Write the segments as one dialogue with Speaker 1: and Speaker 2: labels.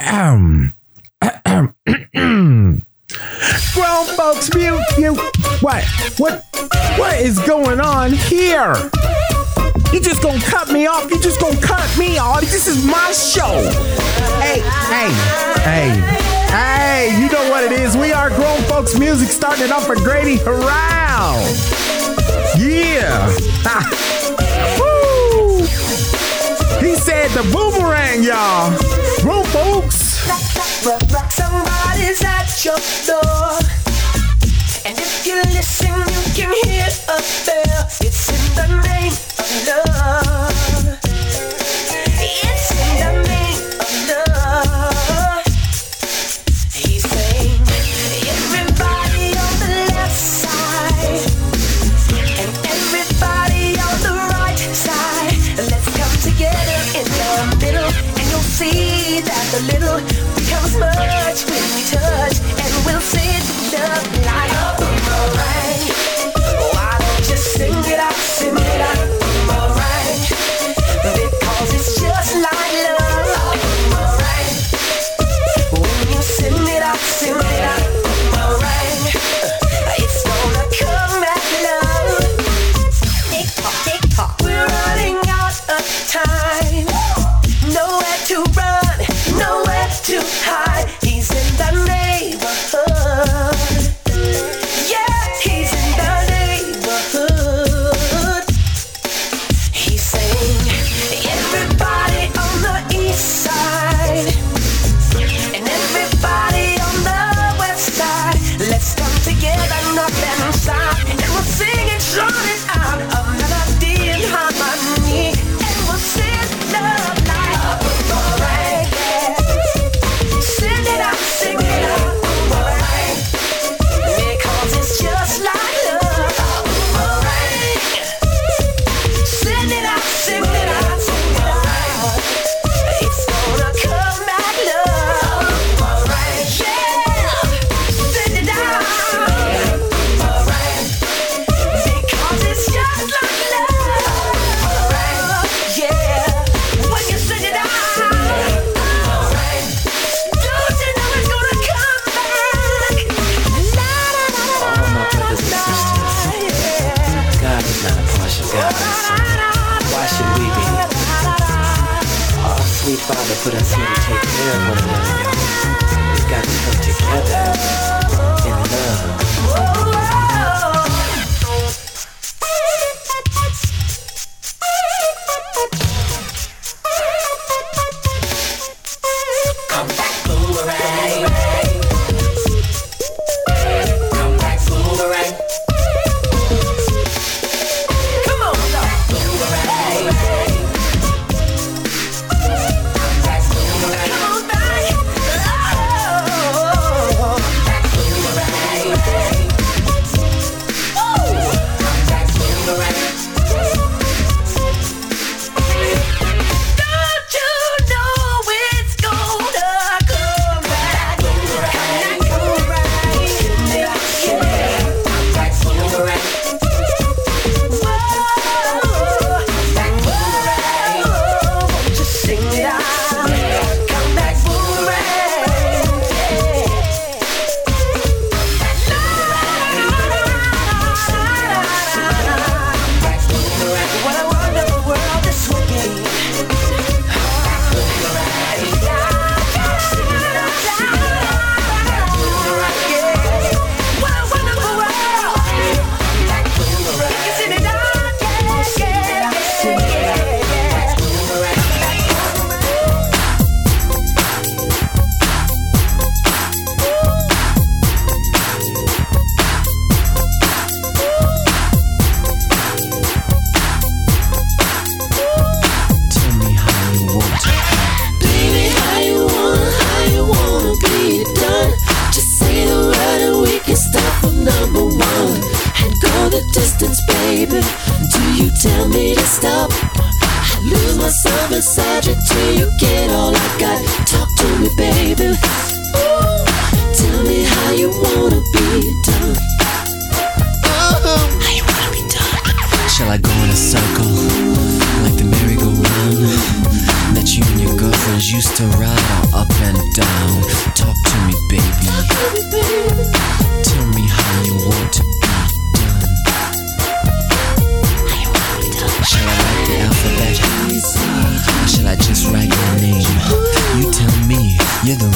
Speaker 1: Grown folks, mute you. What? What? What is going on here? You just gonna cut me off? You just gonna cut me off? This is my show. Hey, hey, hey, hey! You know what it is? We are grown folks. Music starting it off for Grady. Hurrah! Yeah. Woo! He said the boomerang, y'all room, folks.
Speaker 2: Rock, rock, rock, somebody's at your door. And if you listen, you can hear a bell. It's in the name of love. much when we touch. you
Speaker 3: get all I got. Talk to me, baby. Ooh, tell me how you wanna be done. Oh. How you wanna be done?
Speaker 4: Shall I go in a circle like the merry-go-round that you and your girlfriends used to ride up and
Speaker 5: down?
Speaker 6: Talk to me, baby. You
Speaker 2: know.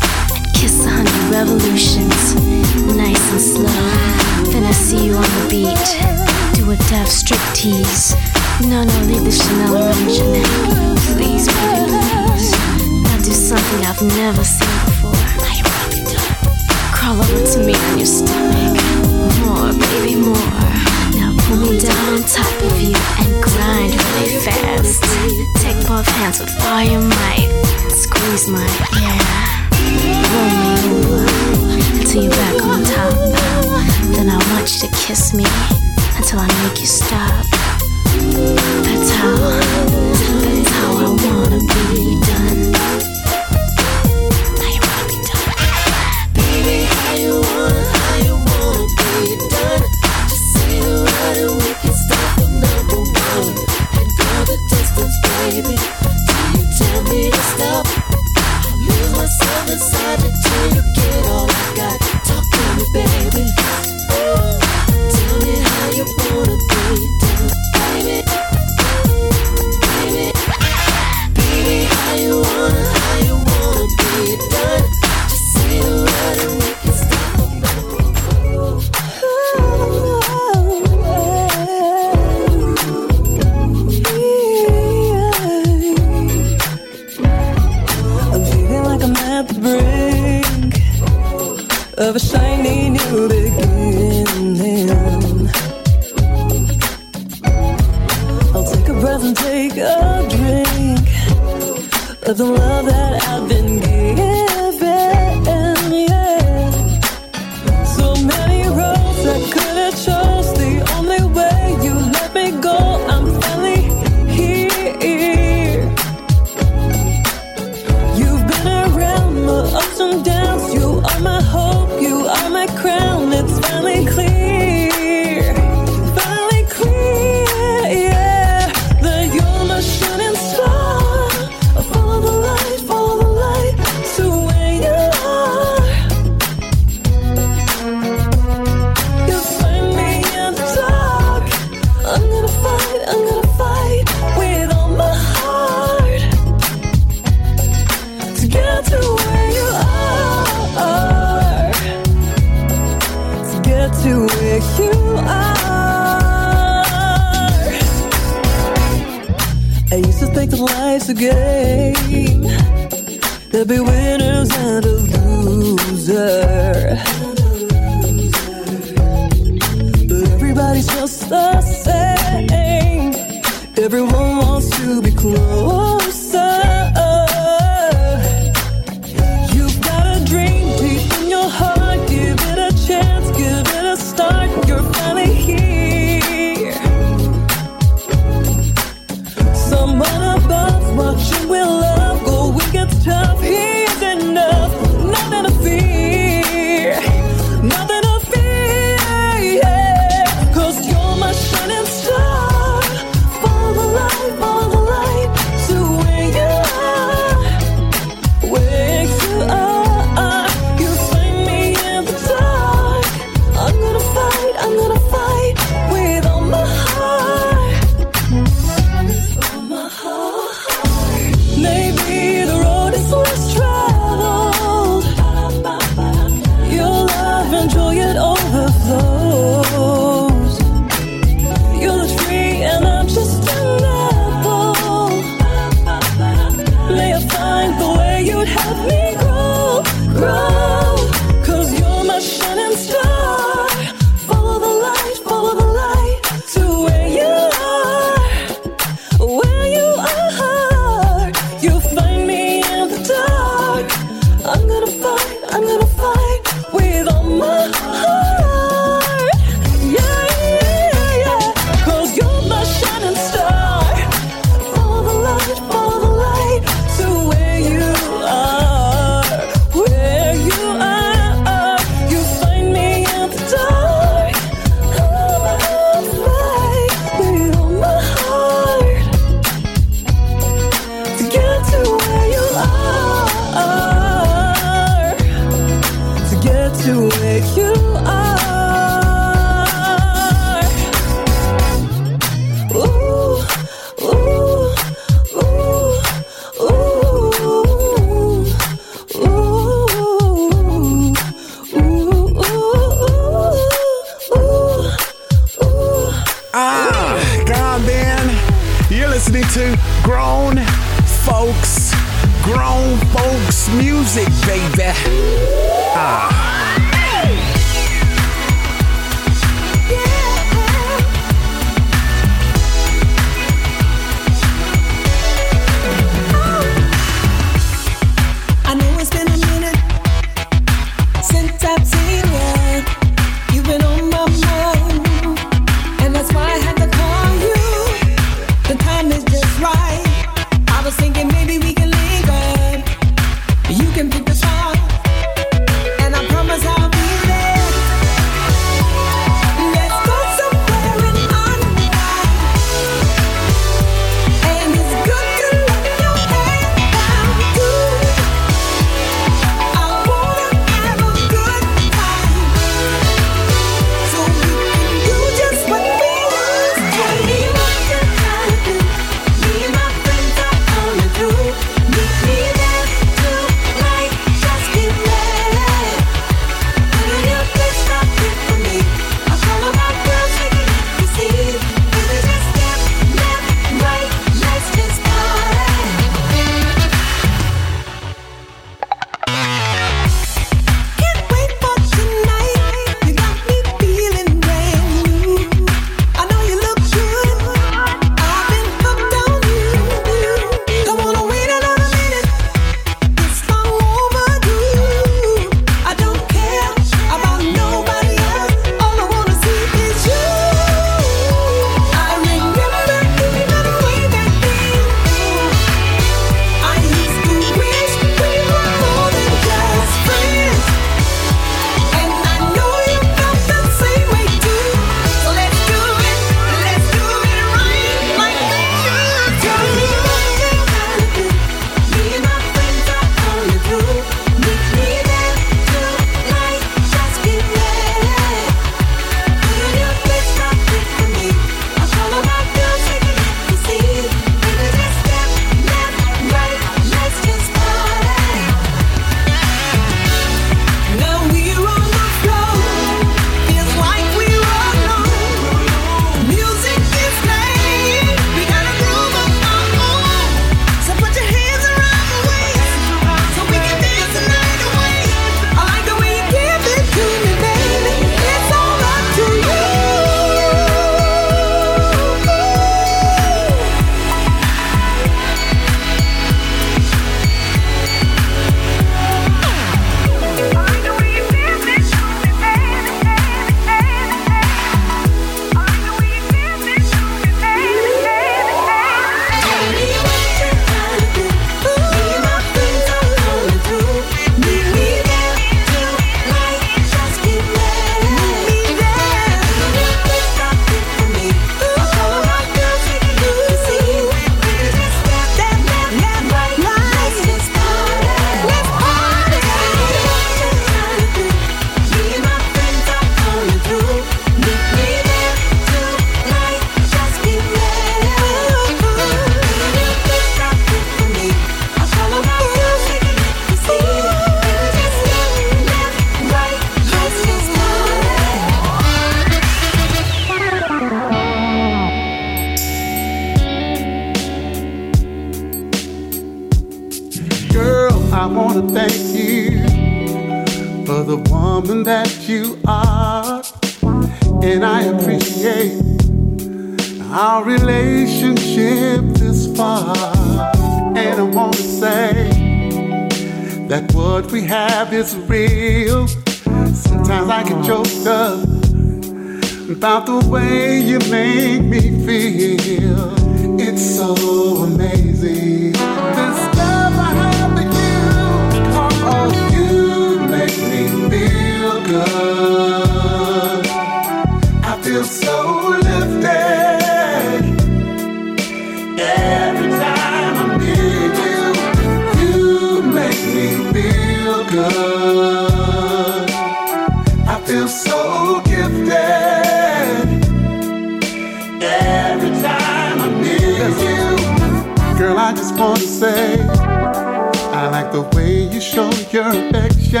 Speaker 7: Girl, I just want to say, I like the way you show your affection.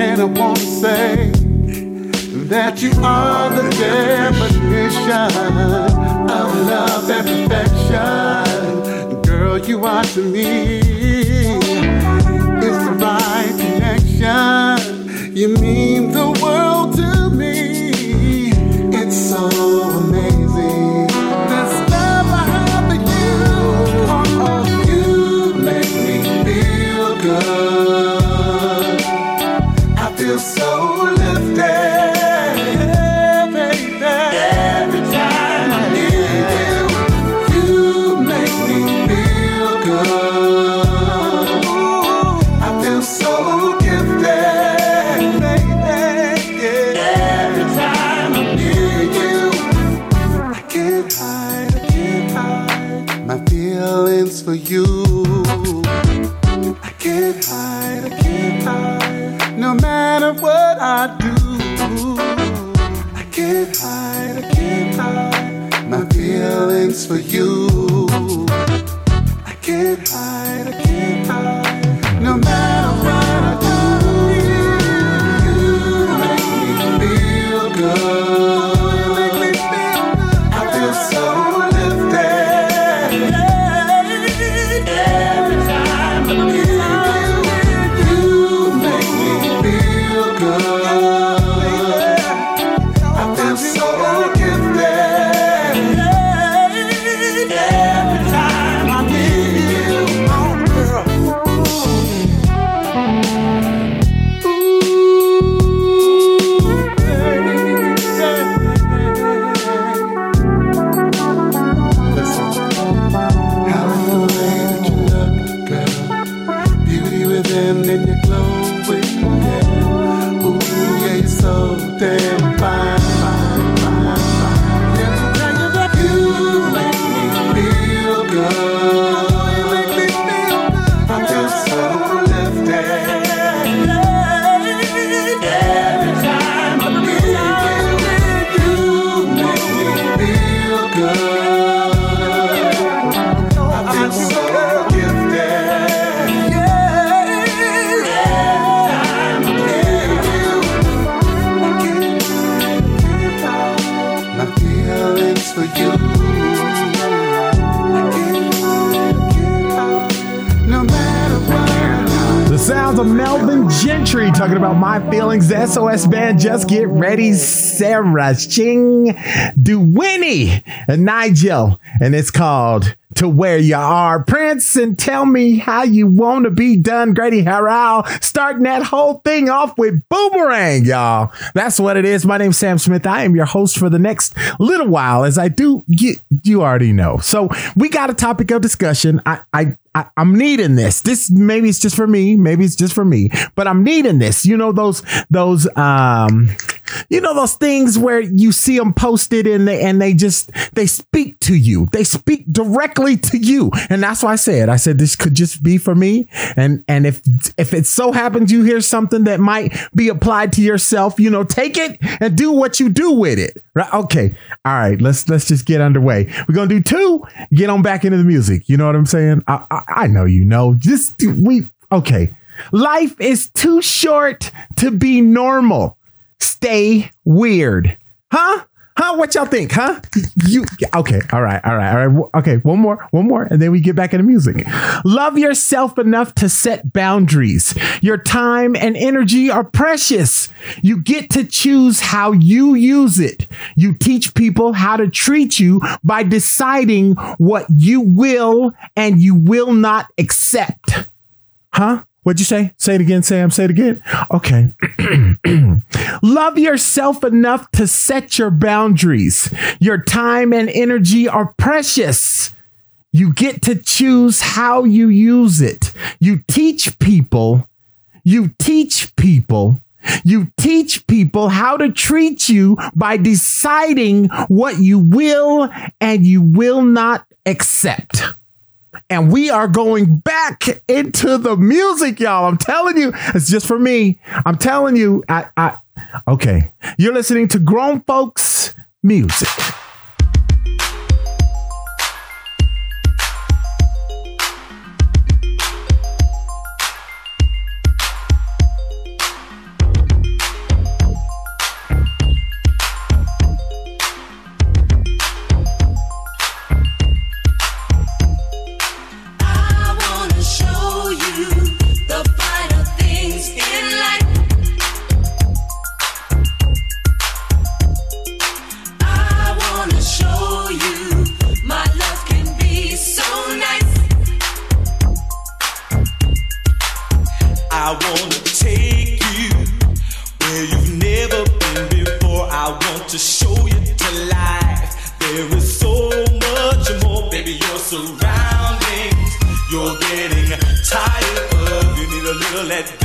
Speaker 7: And I want to say that you are the definition of love and perfection. Girl, you are to me. It's the right connection. You mean the world.
Speaker 1: Just get ready. Sarah Ching, Duwini, and Nigel. And it's called To Where You Are. Prince, and tell me how you want to be done. Grady Harrell starting that whole thing off with Boomerang, y'all. That's what it is. My name's Sam Smith. I am your host for the next little while. As I do, you, you already know. So we got a topic of discussion. I, I I, I'm needing this. This maybe it's just for me. Maybe it's just for me, but I'm needing this. You know those those um, you know those things where you see them posted and they and they just they speak to you. They speak directly to you, and that's why I said I said this could just be for me. And and if if it so happens you hear something that might be applied to yourself, you know, take it and do what you do with it. Right? Okay. All right. Let's let's just get underway. We're gonna do two. Get on back into the music. You know what I'm saying? I I, I know you know. Just we okay. Life is too short to be normal. Stay weird. Huh? Huh? What y'all think? Huh? You okay? All right, all right, all right. Okay, one more, one more, and then we get back into music. Love yourself enough to set boundaries. Your time and energy are precious. You get to choose how you use it. You teach people how to treat you by deciding what you will and you will not accept. Huh? What'd you say? Say it again, Sam. Say it again. Okay. Love yourself enough to set your boundaries. Your time and energy are precious. You get to choose how you use it. You teach people, you teach people, you teach people how to treat you by deciding what you will and you will not accept and we are going back into the music, y'all. I'm telling you, it's just for me. I'm telling you, I, I, okay. You're listening to grown folks music.
Speaker 8: surroundings. You're getting tired of. You
Speaker 6: need
Speaker 9: a
Speaker 10: little
Speaker 2: let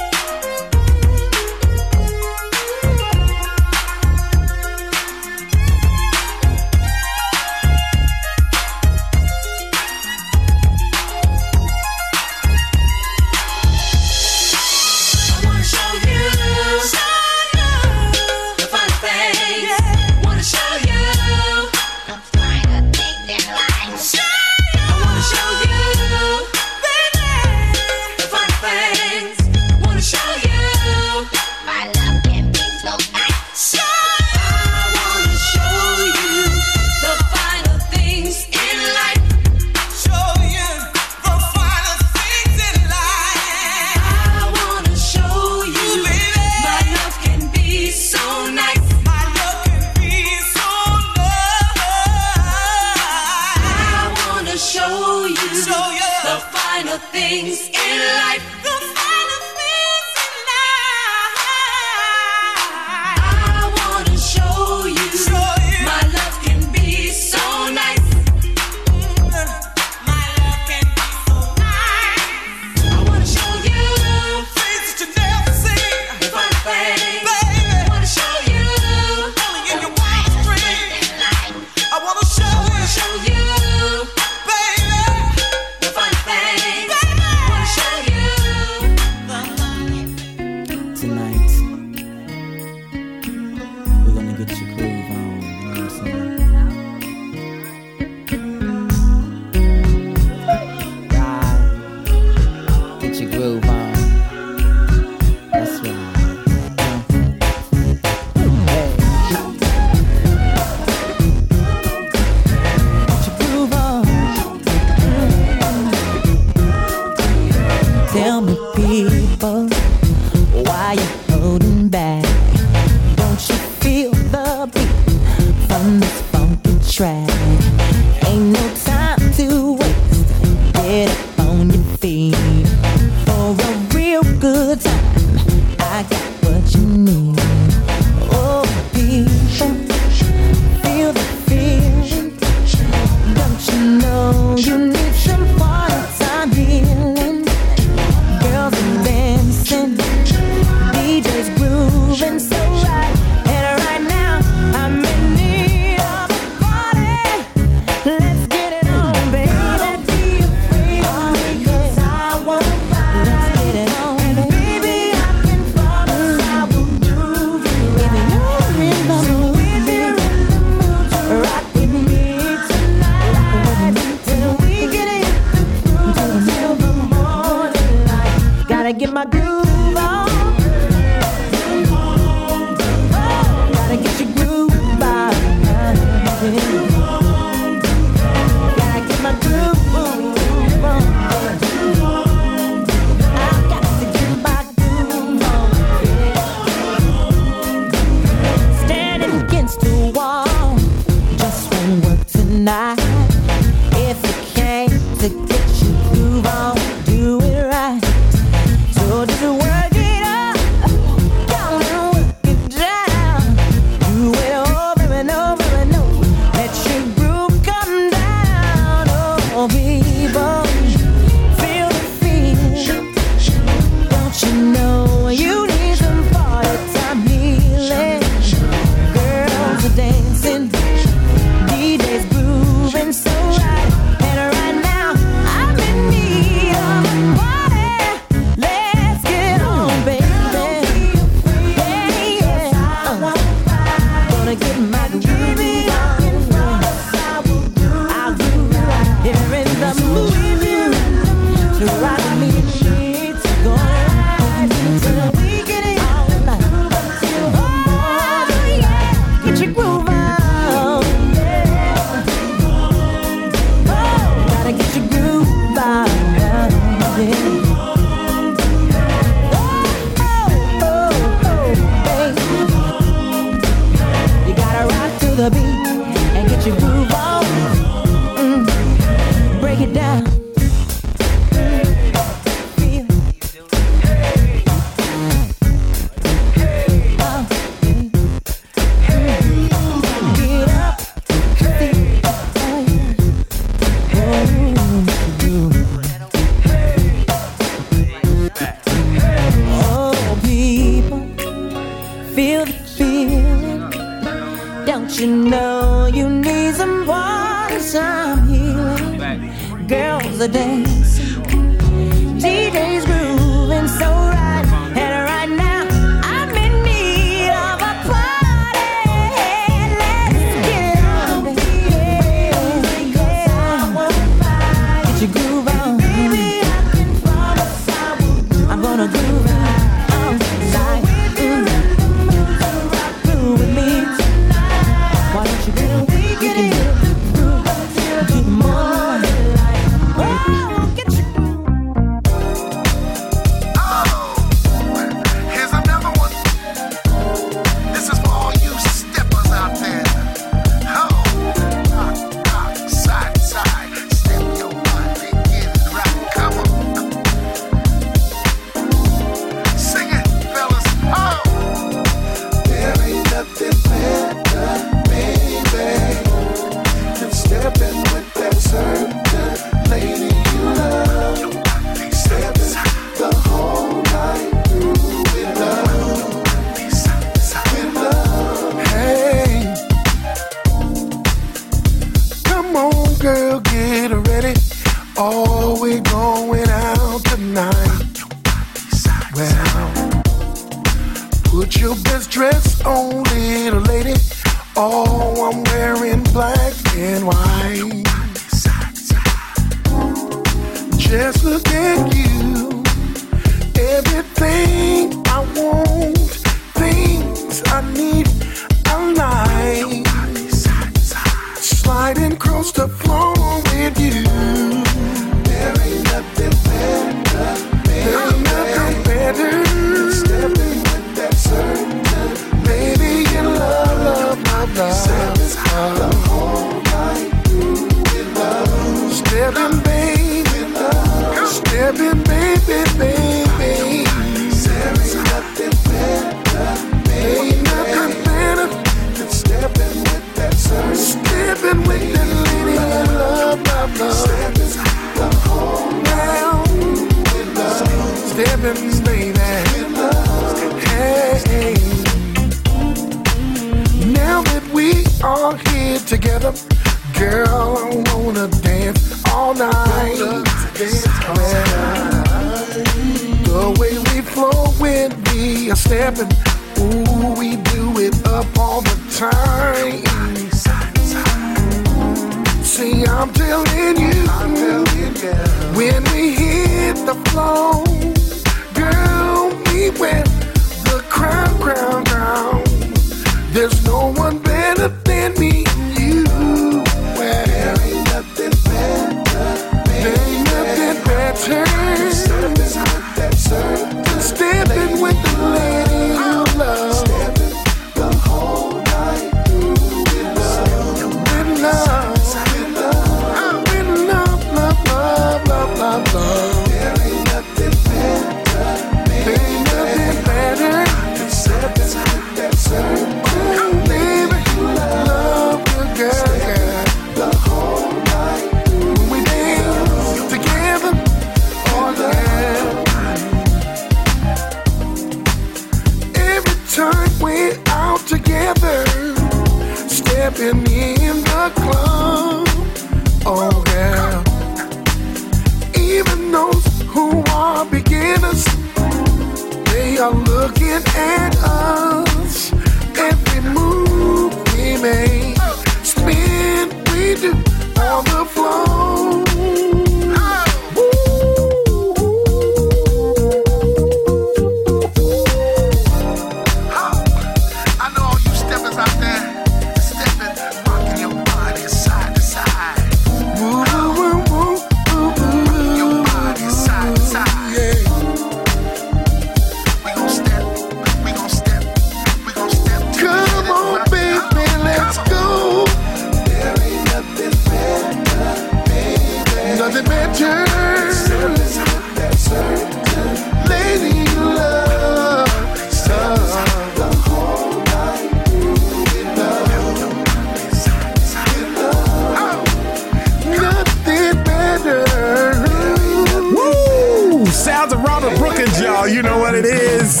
Speaker 2: Y'all. You know what it is.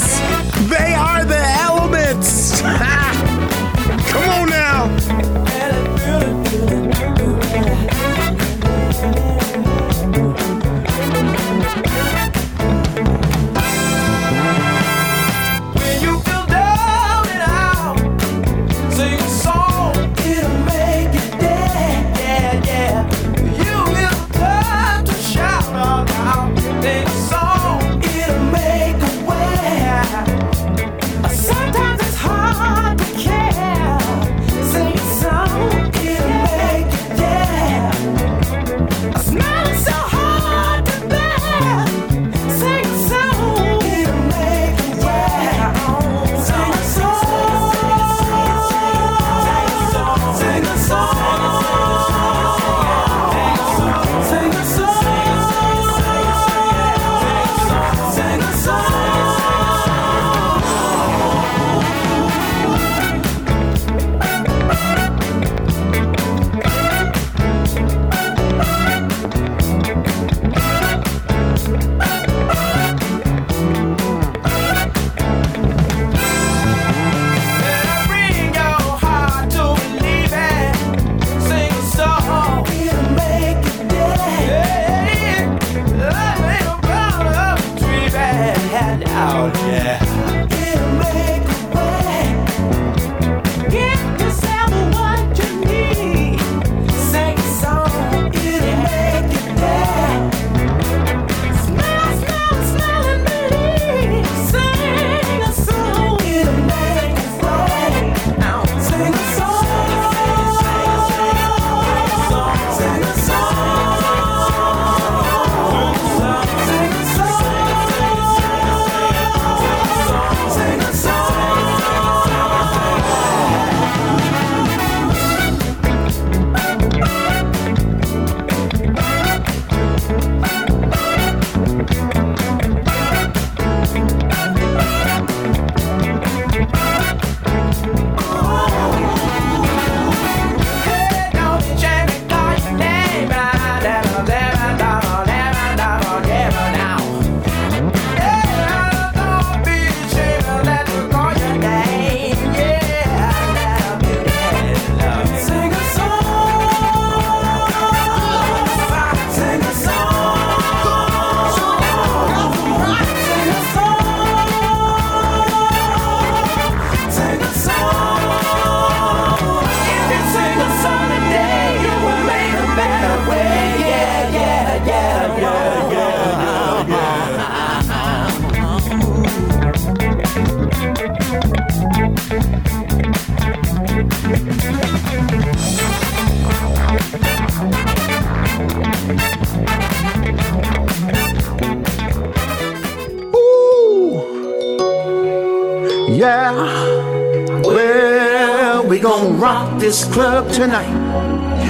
Speaker 7: Rock this club tonight.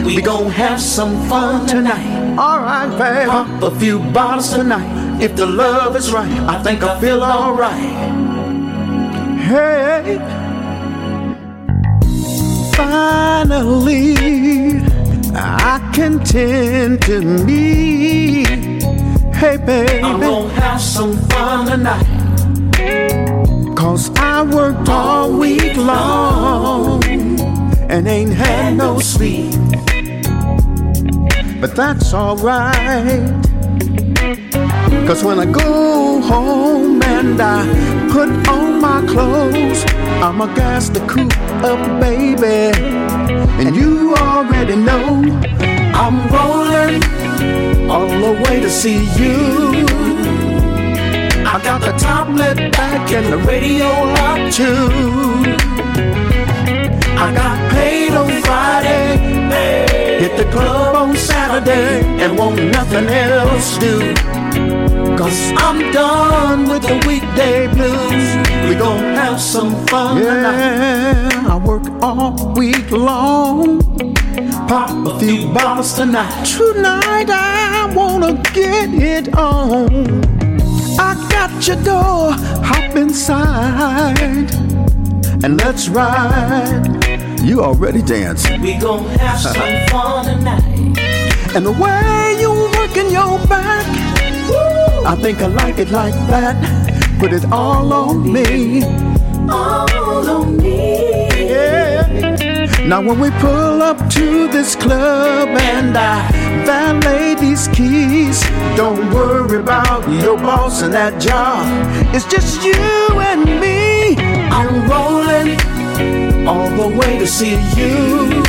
Speaker 7: We gon' have some fun tonight. Alright, babe. Pop a few bottles tonight. If the love is right, I think I feel alright. Hey. Finally, I can tend to me. Hey, baby. I'm gonna have some fun tonight. Cause I worked all week long and ain't had no sleep. But that's alright. Cause when I go home and I put on my clothes, I'ma gas the coupe up, baby. And you already know I'm rolling all the way to see you. I got the top lit back and the radio locked too. I got paid on Friday, hit the club on Saturday, and won't nothing else do. Cause I'm done with the weekday blues. We gon' have some fun yeah, tonight. I work all week long,
Speaker 1: pop a few bottles tonight. Tonight I wanna get it on. I got your door, hop inside, and let's ride. You already dance.
Speaker 7: We gon' have some fun tonight.
Speaker 1: And the way you working your back, I think I like it like that. Put it all on me.
Speaker 7: All on me.
Speaker 1: Yeah. Now when we pull up to this club and I valet these keys, don't worry about your boss and that job. It's just you and me. I'm rolling all the way to see you.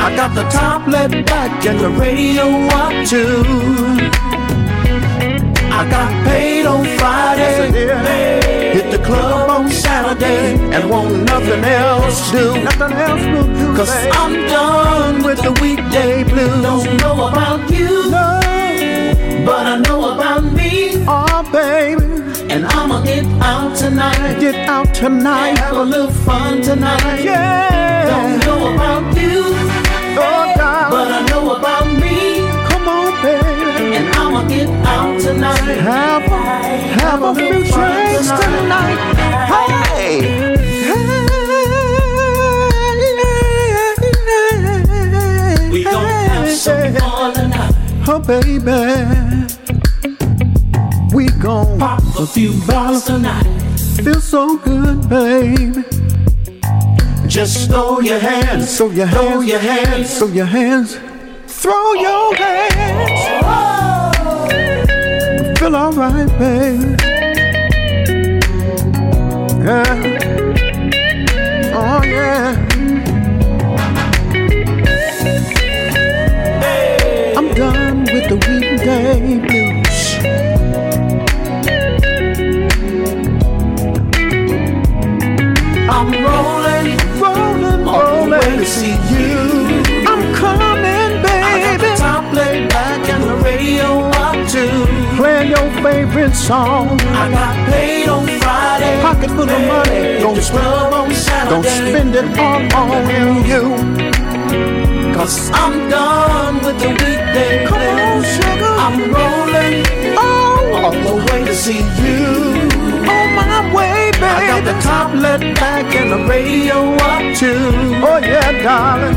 Speaker 1: I got the top let back and the radio up too. I got paid on Friday, hit the club on Saturday, and won't nothing else do. Nothing else will do. Cause I'm done with the weekday blues.
Speaker 7: Don't know about you,
Speaker 1: but
Speaker 7: I know about me.
Speaker 1: Oh, baby.
Speaker 7: And I'ma get out tonight.
Speaker 1: Get out tonight.
Speaker 7: Have a little fun tonight.
Speaker 1: Yeah.
Speaker 7: Don't know about you,
Speaker 1: Oh, darling.
Speaker 7: but I know about me.
Speaker 1: Come on, baby.
Speaker 7: And I'ma get out tonight.
Speaker 1: Have a, have a few drinks tonight. Hey.
Speaker 7: We gon' have some fun tonight.
Speaker 1: Oh, baby. We gon'
Speaker 7: Pop a few bottles tonight.
Speaker 1: feel so good, baby.
Speaker 7: Just throw your hands,
Speaker 1: Throw your
Speaker 7: throw
Speaker 1: hands,
Speaker 7: your hands.
Speaker 1: throw your hands, throw your hands. Feel alright, baby. Yeah. Oh yeah.
Speaker 7: To see you.
Speaker 1: I'm coming, baby.
Speaker 7: I got the top laid back and the radio up too.
Speaker 1: Playing your favorite song.
Speaker 7: I got paid on Friday.
Speaker 1: Pocket full of money. Don't
Speaker 7: club on Saturday.
Speaker 1: don't spend it all on you.
Speaker 7: Cause I'm done with the weekday
Speaker 1: Come on, sugar.
Speaker 7: I'm rolling
Speaker 1: Oh,
Speaker 7: all the way to see you.
Speaker 1: on my way,
Speaker 7: I got the top let back and the radio up too.
Speaker 1: Oh yeah, darling.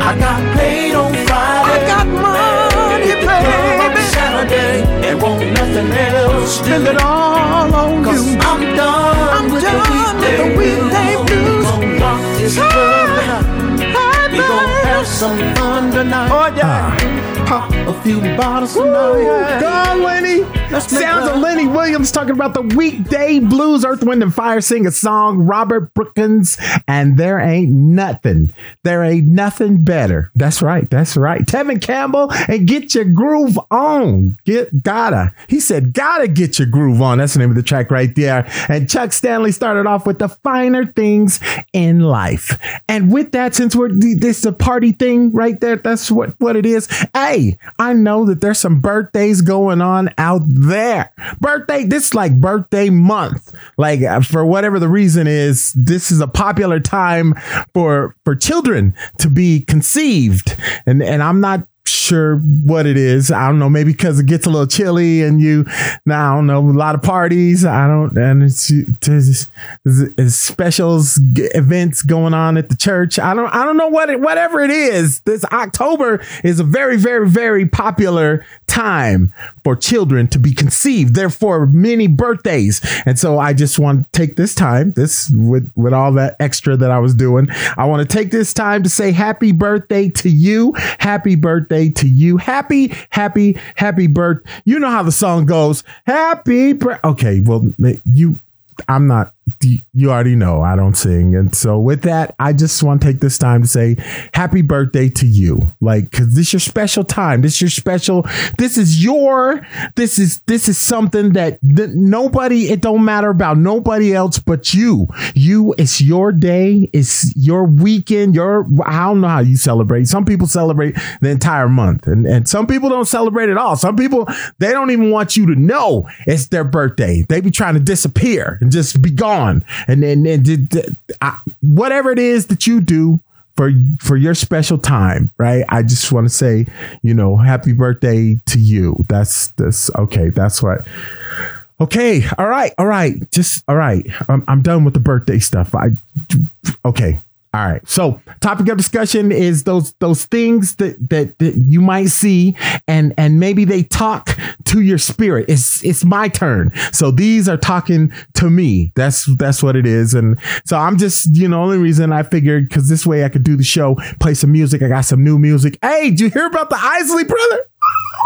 Speaker 7: I got paid on Friday.
Speaker 1: I got money,
Speaker 7: the on
Speaker 1: baby.
Speaker 7: Saturday and won't nothing else
Speaker 1: Spend it all on
Speaker 7: Cause
Speaker 1: you.
Speaker 7: I'm done
Speaker 1: I'm
Speaker 7: with
Speaker 1: done
Speaker 7: the
Speaker 1: with the
Speaker 7: weekday
Speaker 1: weekday
Speaker 7: blues.
Speaker 1: blues.
Speaker 7: Ah, we gon' rock this club tonight.
Speaker 1: Hey,
Speaker 7: We gon' have some fun tonight.
Speaker 1: Oh yeah. Ah.
Speaker 7: Pop a few bottles tonight.
Speaker 1: Gone, Lenny.
Speaker 7: Let's
Speaker 1: Sounds of. Lenny Williams talking about the weekday blues. Earth, Wind, and Fire sing a song. Robert Brookins, and there ain't nothing. There ain't nothing better. That's right. That's right. Tevin Campbell, and get your groove on. Get gotta. He said gotta get your groove on. That's the name of the track right there. And Chuck Stanley started off with the finer things in life. And with that, since we're this is a party thing right there, that's what what it is. Hey, I know that there's some birthdays going on out there. Birthday, this is like birthday month. Like uh, for whatever the reason is, this is a popular time for for children to be conceived. And and I'm not sure what it is. I don't know. Maybe because it gets a little chilly and you, now I don't know, a lot of parties. I don't, and it's, it's, it's specials, events going on at the church. I don't, I don't know what it, whatever it is. This October is a very, very, very popular time for children to be conceived. Therefore, many birthdays. And so I just want to take this time, this with, with all that extra that I was doing. I want to take this time to say happy birthday to you. Happy birthday to you. Happy, happy, happy birth. You know how the song goes. Happy Okay, well, you I'm not you already know I don't sing. And so with that, I just want to take this time to say happy birthday to you. Like cuz this is your special time. This is your special this is your this is this is something that, that nobody it don't matter about nobody else but you. You it's your day, it's your weekend, your I don't know how you celebrate. Some people celebrate the entire month and and some people don't celebrate at all. Some people they don't even want you to know it's their birthday. They be trying to disappear and just be gone. And then and, did- I- whatever it is that you do for for your special time, right? I just want to say, you know, happy birthday to you. That's that's okay. That's what. Okay, all right, all right, just all right. I'm, I'm done with the birthday stuff. I okay. All right. So, topic of discussion is those those things that, that that you might see, and and maybe they talk to your spirit. It's it's my turn. So these are talking to me. That's that's what it is. And so I'm just you know only reason I figured because this way I could do the show, play some music. I got some new music. Hey, did you hear about the Isley brother?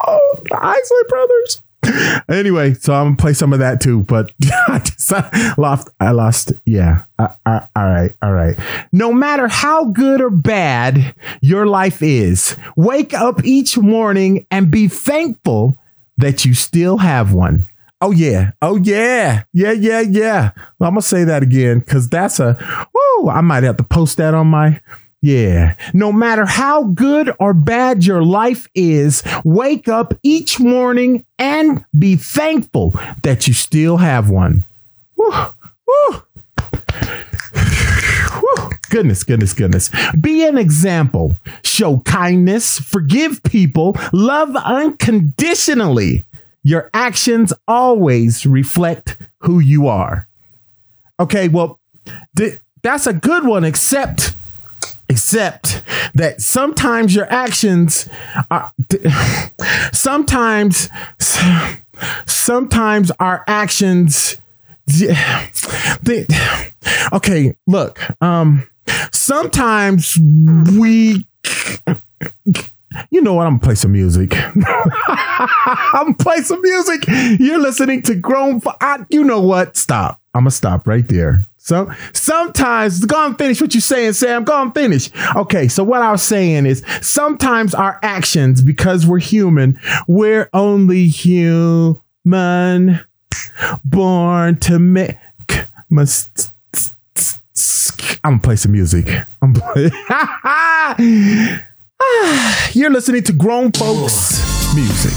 Speaker 1: Oh, the Isley brothers anyway, so I'm gonna play some of that too. But I just I lost. I lost. Yeah. Uh, uh, all right. All right. No matter how good or bad your life is, wake up each morning and be thankful that you still have one. Oh yeah. Oh yeah. Yeah. Yeah. Yeah. Well, I'm gonna say that again because that's a. Woo! I might have to post that on my yeah. No matter how good or bad your life is, wake up each morning and be thankful that you still have one. Woo, woo. Woo. Goodness, goodness, goodness. Be an example. Show kindness, forgive people, love unconditionally. Your actions always reflect who you are. Okay, well, th- that's a good one, except except that sometimes your actions are sometimes sometimes our actions they, okay look um sometimes we you know what? I'm gonna play some music. I'm gonna play some music. You're listening to Grown. F- I, you know what? Stop. I'm gonna stop right there. So sometimes go and finish what you're saying, Sam. Go and finish. Okay, so what I was saying is sometimes our actions, because we're human, we're only human, born to make must. I'm gonna play some music. I'm play- ah, You're listening to grown folks music.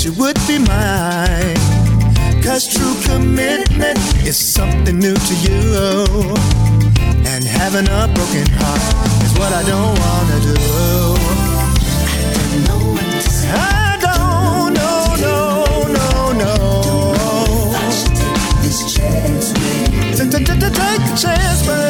Speaker 7: she would be mine. Cause true commitment is something new to you. And having a broken heart is what I don't wanna do. I don't know what to say. I don't, no, no, no, no. Take a chance,
Speaker 11: baby. Take a chance.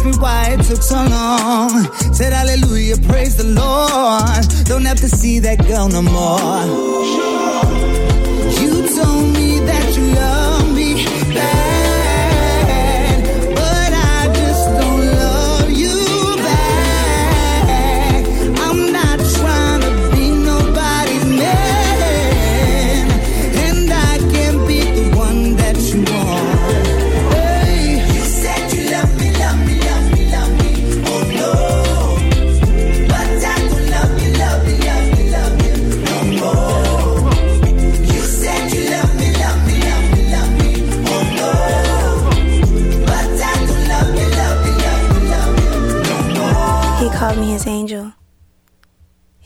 Speaker 11: asked me why it took so long. Said hallelujah, praise the Lord. Don't have to see that girl no more. You told me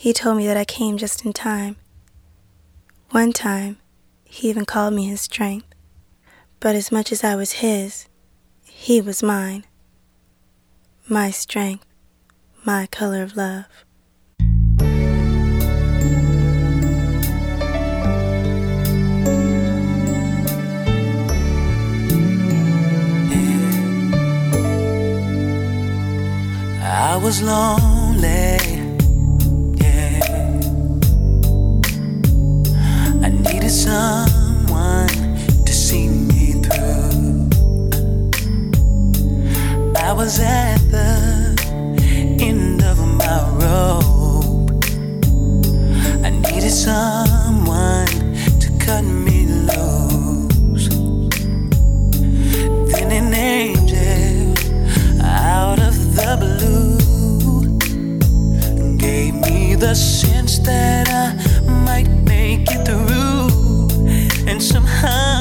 Speaker 5: He told me that I came just in time. One time, he even called me his strength. But as much as I was his, he was mine. My strength, my color of love.
Speaker 12: I was lonely. needed someone to see me through. I was at the end of my rope. I needed someone to cut me loose. Then an angel out of the blue gave me the sense that I might make it through.
Speaker 1: 什么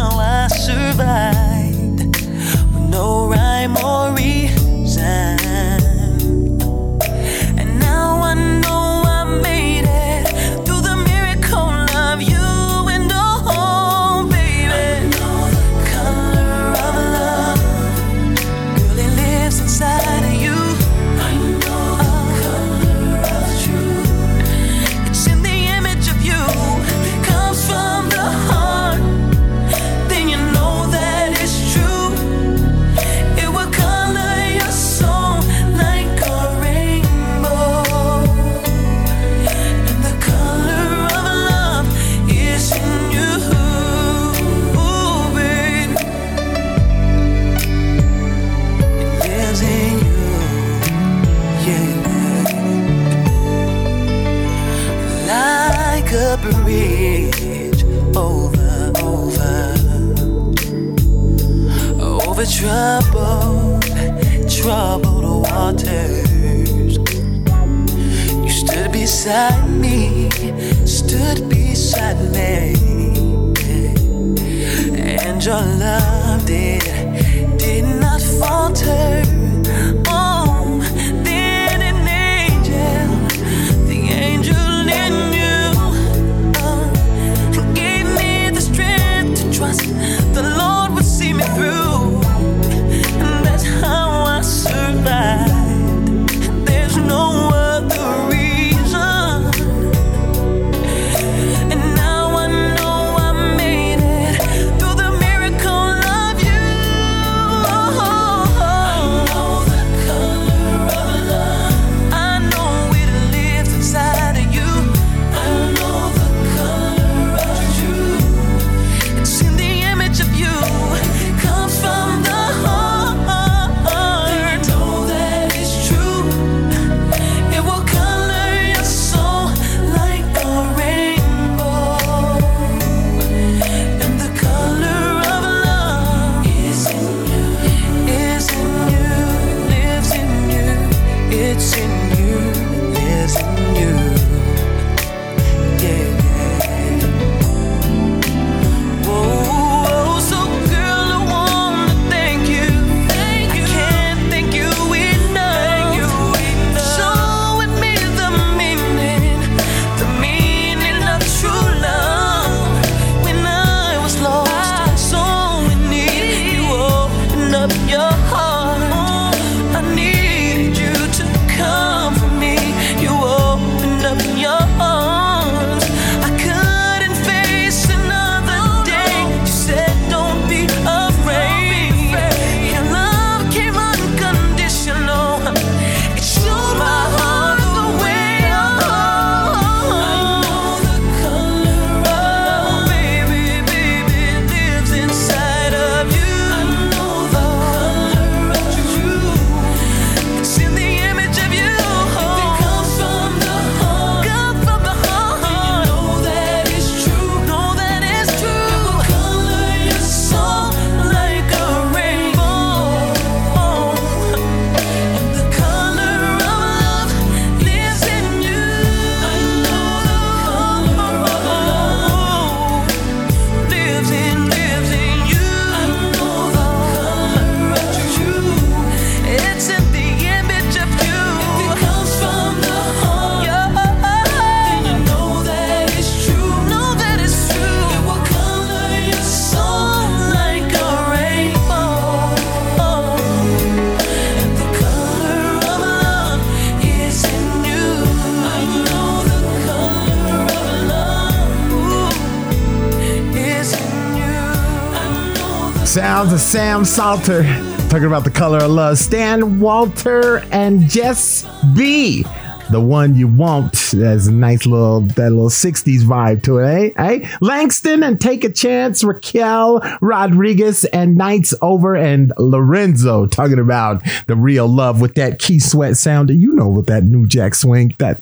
Speaker 1: Sam Salter talking about the color of love. Stan Walter and Jess B. The one you want. That's a nice little that little 60s vibe to it, eh? eh? Langston and Take a Chance, Raquel Rodriguez and Nights Over and Lorenzo talking about the real love with that Keith Sweat sound. You know with that new jack swing. That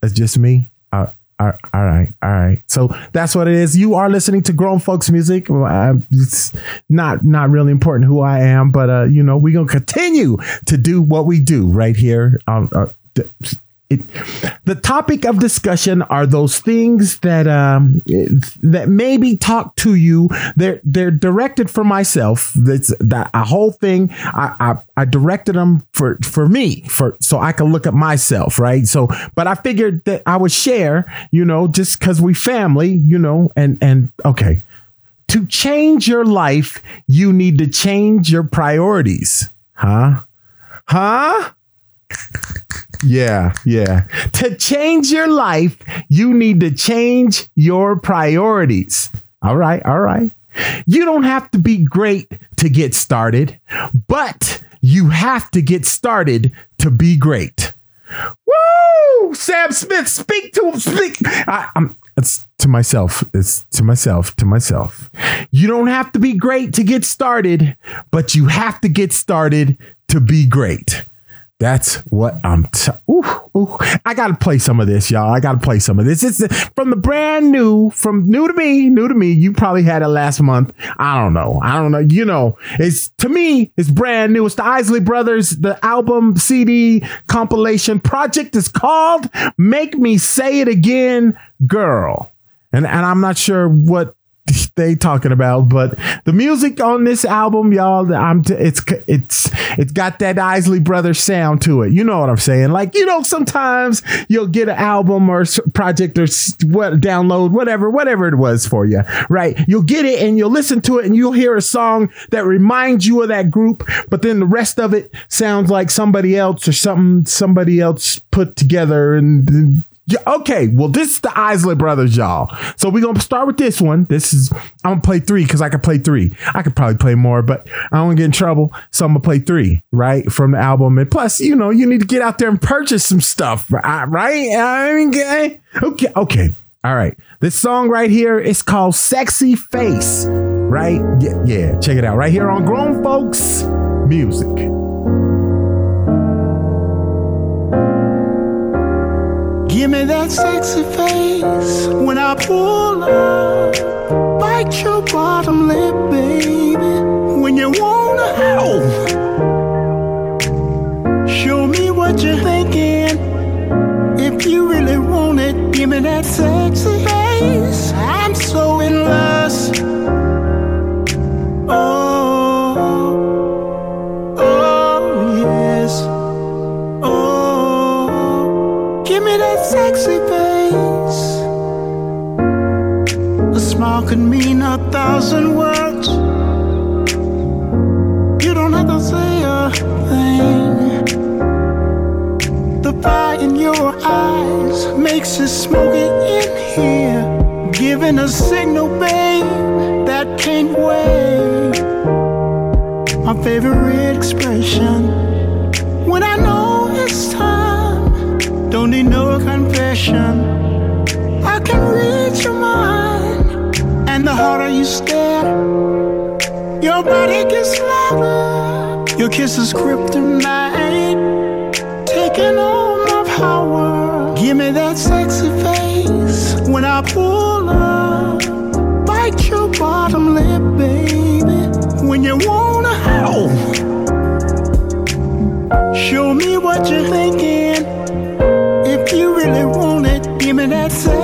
Speaker 1: that's just me. Uh, all all right, all right. So that's what it is. You are listening to grown folks music. Not not really important who I am, but uh, you know we're gonna continue to do what we do right here. Um, uh, it, the topic of discussion are those things that um, that maybe talk to you. They're they're directed for myself. That's that a whole thing. I, I I directed them for for me for so I can look at myself, right? So, but I figured that I would share, you know, just because we family, you know, and and okay. To change your life, you need to change your priorities, huh? Huh? Yeah, yeah. To change your life, you need to change your priorities. All right, all right. You don't have to be great to get started, but you have to get started to be great. Woo! Sam Smith, speak to him. Speak. I, I'm. It's to myself. It's to myself. To myself. You don't have to be great to get started, but you have to get started to be great. That's what I'm. T- ooh, ooh. I gotta play some of this, y'all. I gotta play some of this. It's from the brand new, from new to me, new to me. You probably had it last month. I don't know. I don't know. You know, it's to me, it's brand new. It's the Isley Brothers. The album CD compilation project is called "Make Me Say It Again, Girl," and and I'm not sure what they talking about but the music on this album y'all i'm t- it's it's it's got that isley brothers sound to it. You know what i'm saying? Like you know sometimes you'll get an album or project or what download whatever whatever it was for you right? You'll get it and you'll listen to it and you'll hear a song that reminds you of that group but then the rest of it sounds like somebody else or something somebody else put together and, okay, well, this is the Isley Brothers, y'all. So we're gonna start with this one. This is I'm gonna play three because I can play three. I could probably play more, but I don't get in trouble. So I'm gonna play three, right, from the album. And plus, you know, you need to get out there and purchase some stuff, right? I mean, okay, okay, okay. All right. This song right here is called Sexy Face, right? Yeah, yeah. Check it out right here on Grown Folks Music.
Speaker 13: Give me that sexy face when I pull up. Bite your bottom lip, baby, when you wanna help. Show me what you're thinking. If you really want it, give me that sexy face. I'm so in lust. Could mean a thousand words. You don't have to say a thing. The fire in your eyes makes it smoky in here. Giving a signal, babe, that can't wait. My favorite expression when I know it's time. Don't need no confession. I can read your mind, and the harder you stare, your body gets louder. Your kiss is kryptonite, taking all my power. Give me that sexy face when I pull up. Bite your bottom lip, baby, when you wanna help. Show me what you're thinking. If you really want it, give me that sexy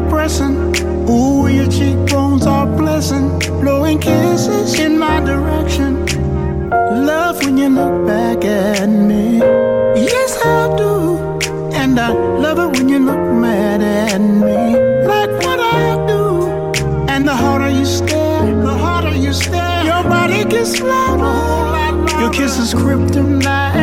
Speaker 13: depressing. Ooh, your cheekbones are pleasant, blowing kisses in my direction. Love when you look back at me. Yes, I do. And I love it when you look mad at me. Like what I do. And the harder you stare, the harder you stare, your body gets louder. Your kisses kryptonite.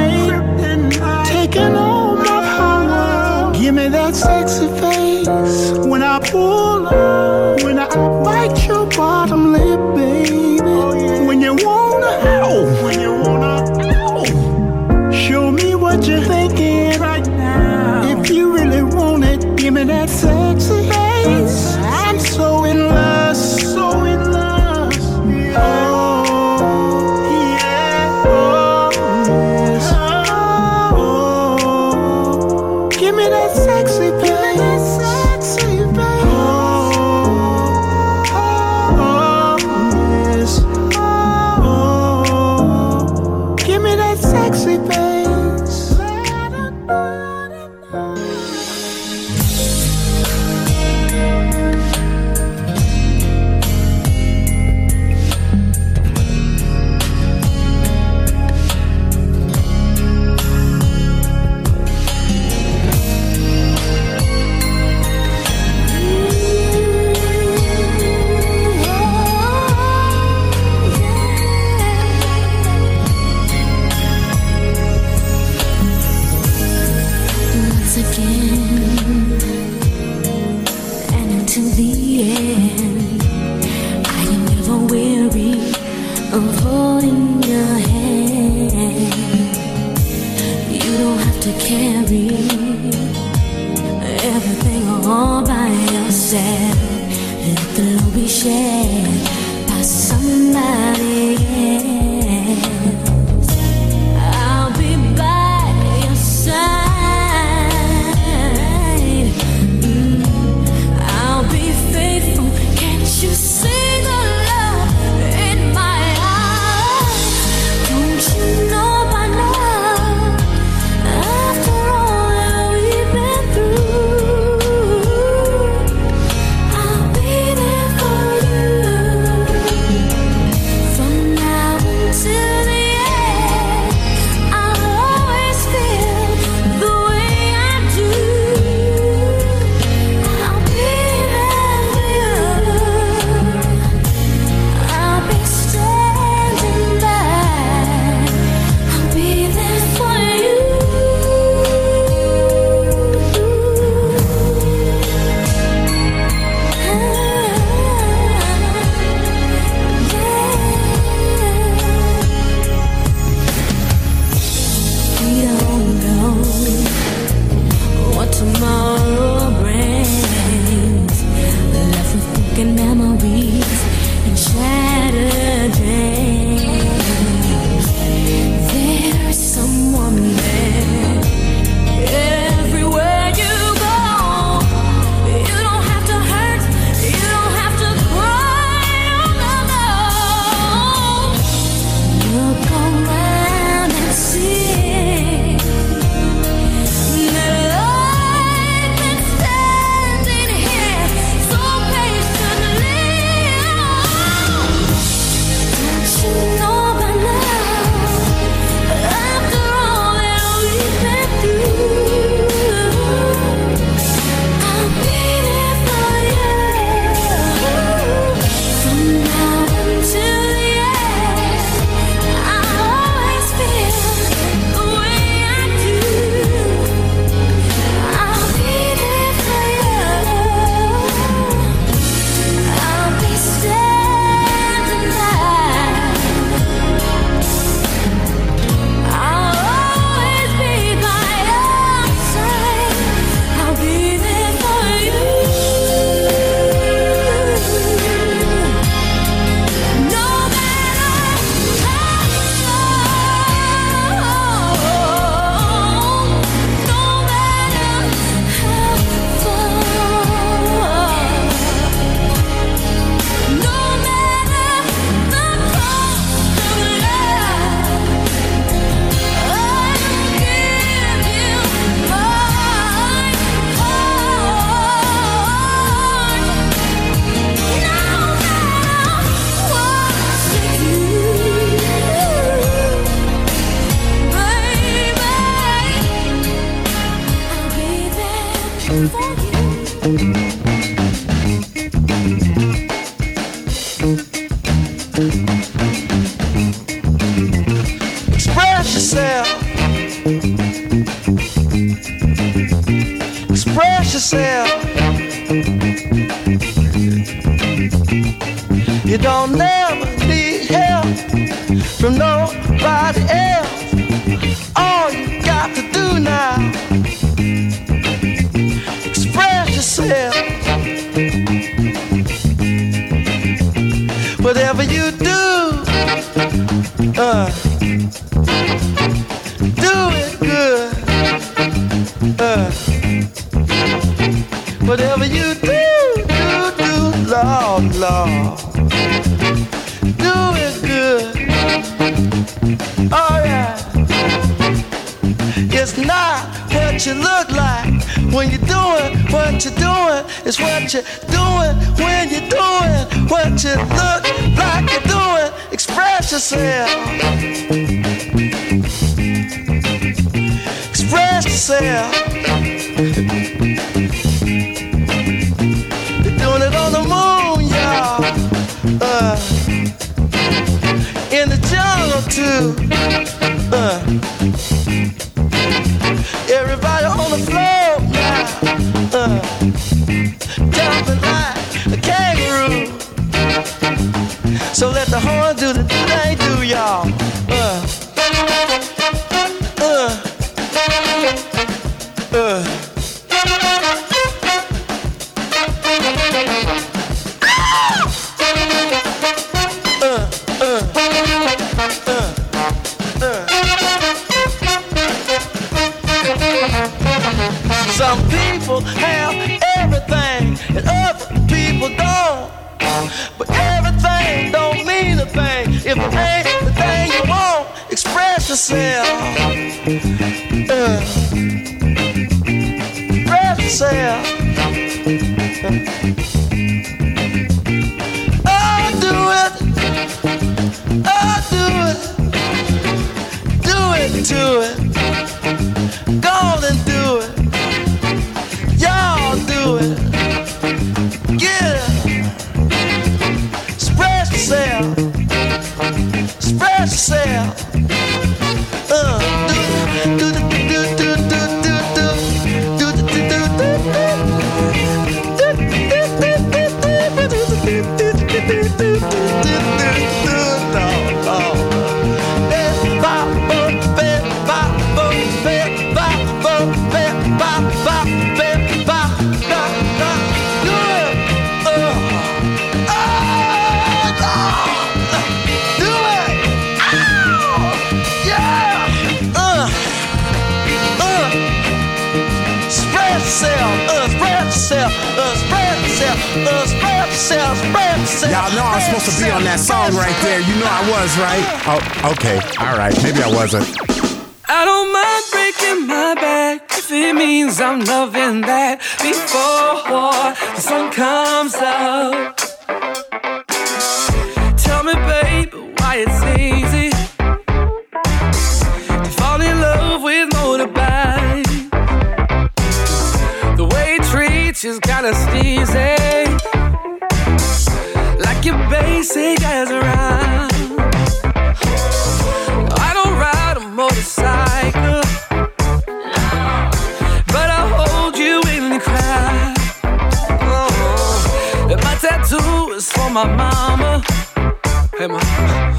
Speaker 7: Y'all
Speaker 1: know I was supposed to be on that song right there. You know I was, right? Oh, okay. All right. Maybe I wasn't.
Speaker 12: I don't mind breaking my back if it means I'm loving that before the sun comes up. Tell me, baby, why it seems She's kinda steezy, like your basic as a around. I don't ride a motorcycle, but I hold you in the crowd. Oh, and my tattoo is for my mama. Hey, mama.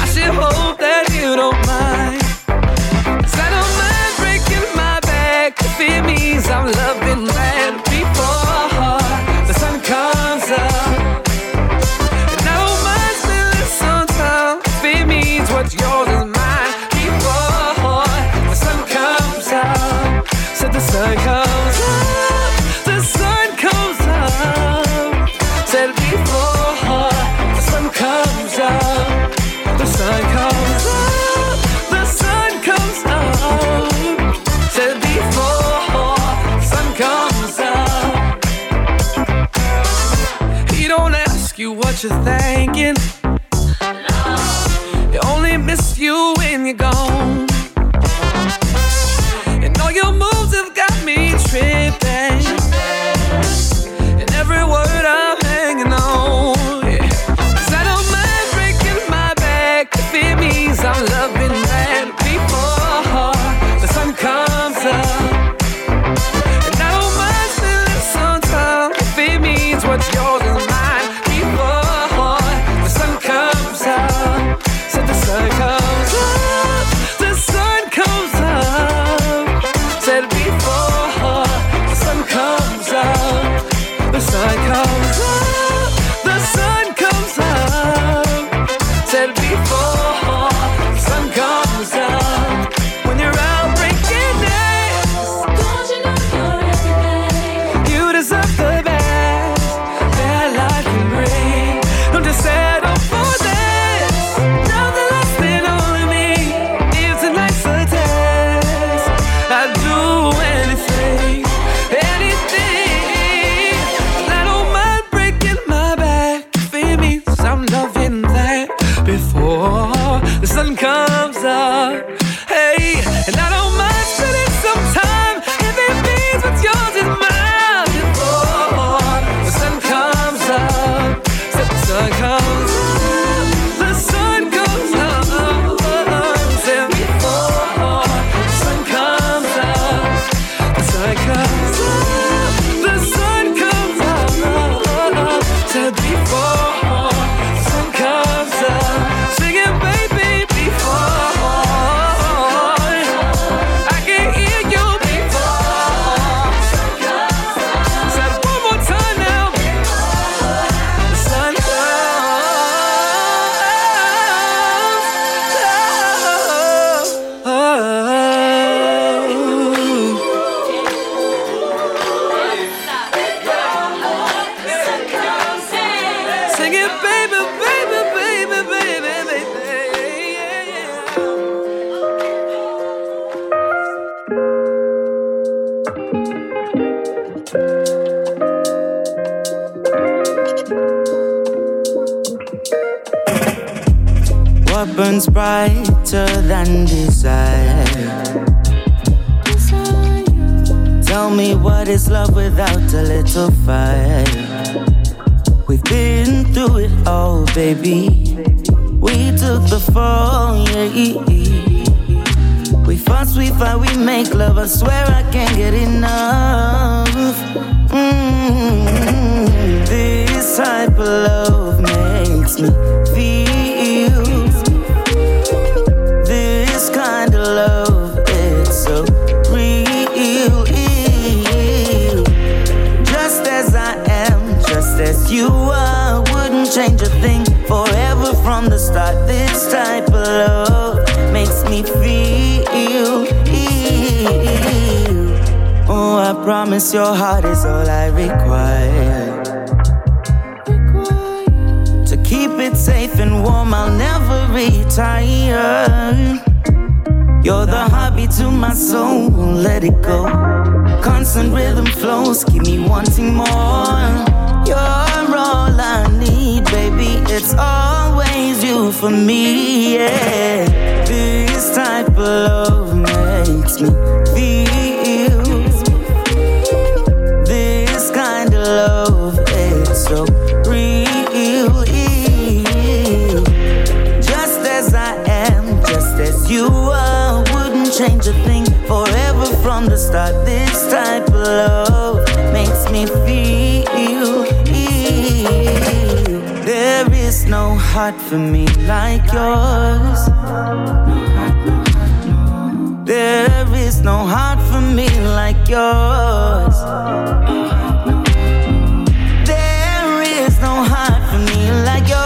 Speaker 12: I should hope that you don't mind. Cause I don't mind breaking my back if it means I'm loving that. what you're thinking. No. You only miss you when you're gone.
Speaker 2: heart is all I require. To keep it safe and warm, I'll never retire. You're the hobby to my soul, won't let it go. Constant rhythm flows, keep me wanting more. You're all I need, baby. It's always you for me, yeah. This type of love makes me feel you I wouldn't change a thing forever from the start. This type of love makes me feel there is no heart for me like yours. There is no heart for me like yours. There is no heart for me like yours.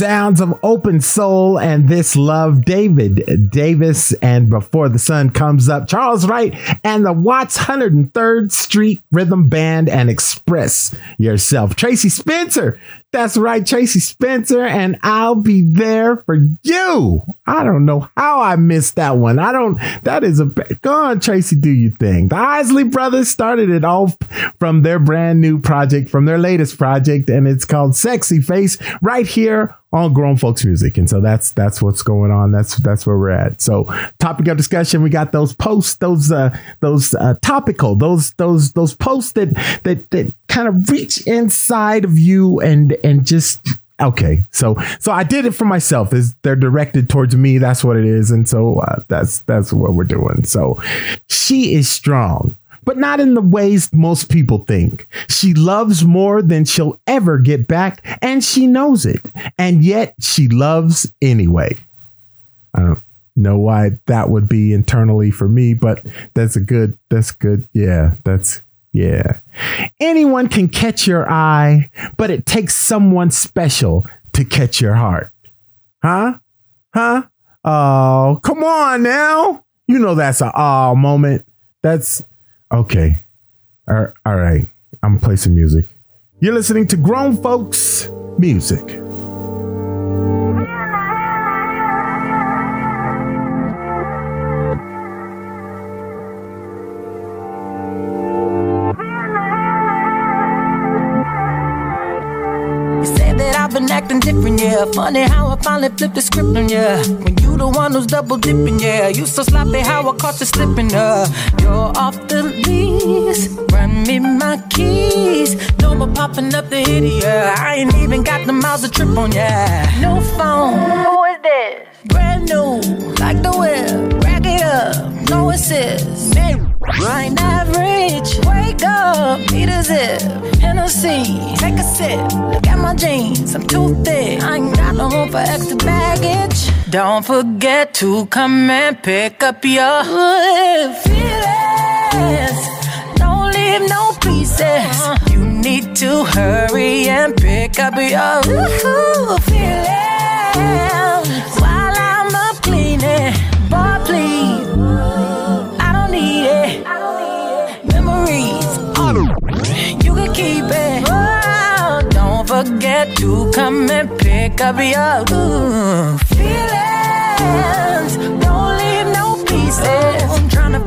Speaker 1: Sounds of Open Soul and This Love, David Davis, and Before the Sun Comes Up, Charles Wright, and the Watts 103rd Street Rhythm Band, and Express Yourself. Tracy Spencer, that's right, Tracy Spencer, and I'll be there for you. I don't know how I missed that one. I don't, that is a, go on, Tracy, do your thing. The Isley Brothers started it all from their brand new project, from their latest project, and it's called Sexy Face, right here on Grown Folks Music. And so that's that's what's going on. That's that's where we're at. So topic of discussion, we got those posts, those uh those uh topical, those those those posts that that that kind of reach inside of you and and just okay so so i did it for myself is they're directed towards me that's what it is and so uh, that's that's what we're doing so she is strong but not in the ways most people think. She loves more than she'll ever get back, and she knows it. And yet she loves anyway. I don't know why that would be internally for me, but that's a good, that's good. Yeah, that's, yeah. Anyone can catch your eye, but it takes someone special to catch your heart. Huh? Huh? Oh, come on now. You know that's a ah moment. That's Okay. All right. I'm gonna play some music. You're listening to Grown Folks Music.
Speaker 6: You say that I've been acting different, yeah. Funny how I finally flipped the script on ya. When you the one who's double dipping, yeah. You so sloppy how I caught you slipping, uh. You're off the lease. Run me my keys. No more popping up the idiot. I ain't even got the miles to trip on, yeah. No phone. Who is this? Brand new, like the whip. Rack it up, no assist. Right average. Wake up, need a zip. Hennessy, take a sip. Look at my jeans, I'm too thick. I ain't got no room for extra baggage. Don't forget to come and pick up your feelings. Don't leave no pieces. You need to hurry and pick up your feelings forget to come and pick up your ooh, feelings. Don't leave no pieces. I'm trying to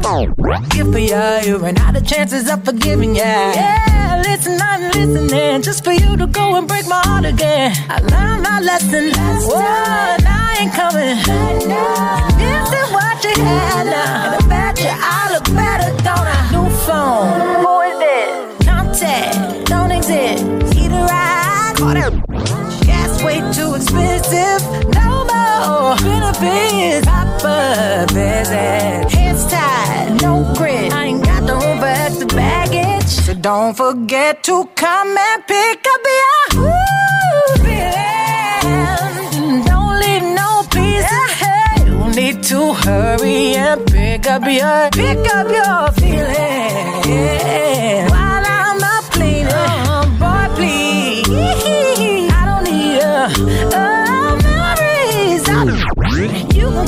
Speaker 6: give for ya. You ran out of chances of forgiving ya. Yeah, listen, I'm listening just for you to go and break my heart again. I learned my lesson. Whoa, now I ain't coming. This is what you had now. And I bet you I look better, don't I? New phone. Benefits. Papa visit. Hands tied. No grit. I ain't got the room for extra baggage. So don't forget to come and pick up your ooh, feelings. Don't leave no pieces. Need to hurry and pick up your pick up your feelings. While I'm up cleaning, boy, please. I don't need a, a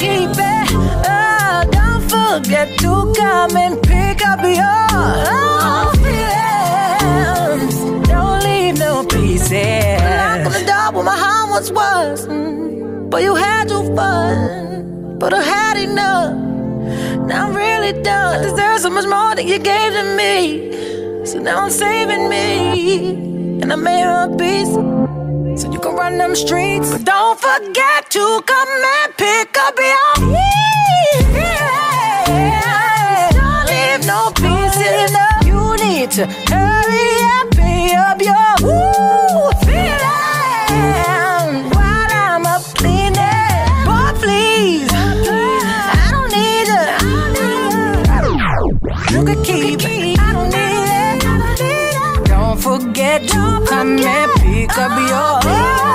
Speaker 6: keep it. Oh, don't forget to come and pick up your feelings. Don't leave no pieces. Knock on the door where my heart once was. Mm, But you had your fun. But I had enough. Now I'm really done. I deserve so much more than you gave to me. So now I'm saving me. And I made her a piece. So you can run them streets. But don't forget to come and pick up your feelings. Don't leave no pieces. You need to hurry and pick up your feelings. While I'm up cleaning, boy, please. I don't need it. You can keep it. I don't need it. Don't forget to come and pick up your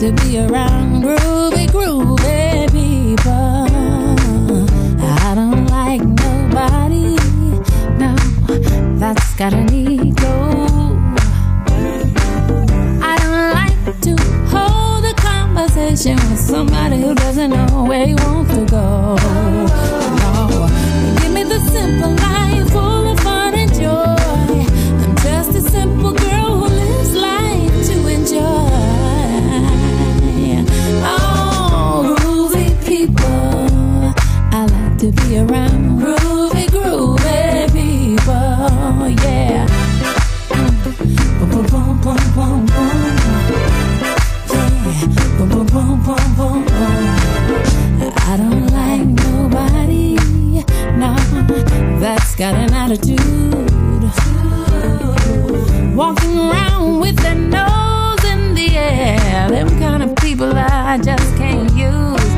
Speaker 14: to
Speaker 6: be around groovy, groovy people. I don't like nobody, no, that's got an ego. I don't like to hold a conversation with somebody who doesn't know where he wants to go. No, give me the simple life. Oh. around. Groovy, groovy people, yeah. Yeah. I don't like nobody, no. That's got an attitude. Walking around with their nose in the air. Them kind of people I just can't use.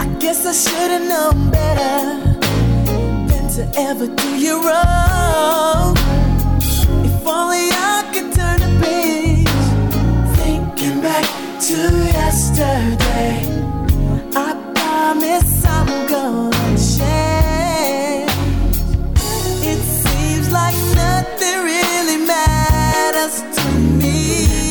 Speaker 6: i guess i should have
Speaker 2: known better to ever do you wrong.
Speaker 15: If only i could turn a page thinking back to yesterday i
Speaker 2: promise i'm gonna just to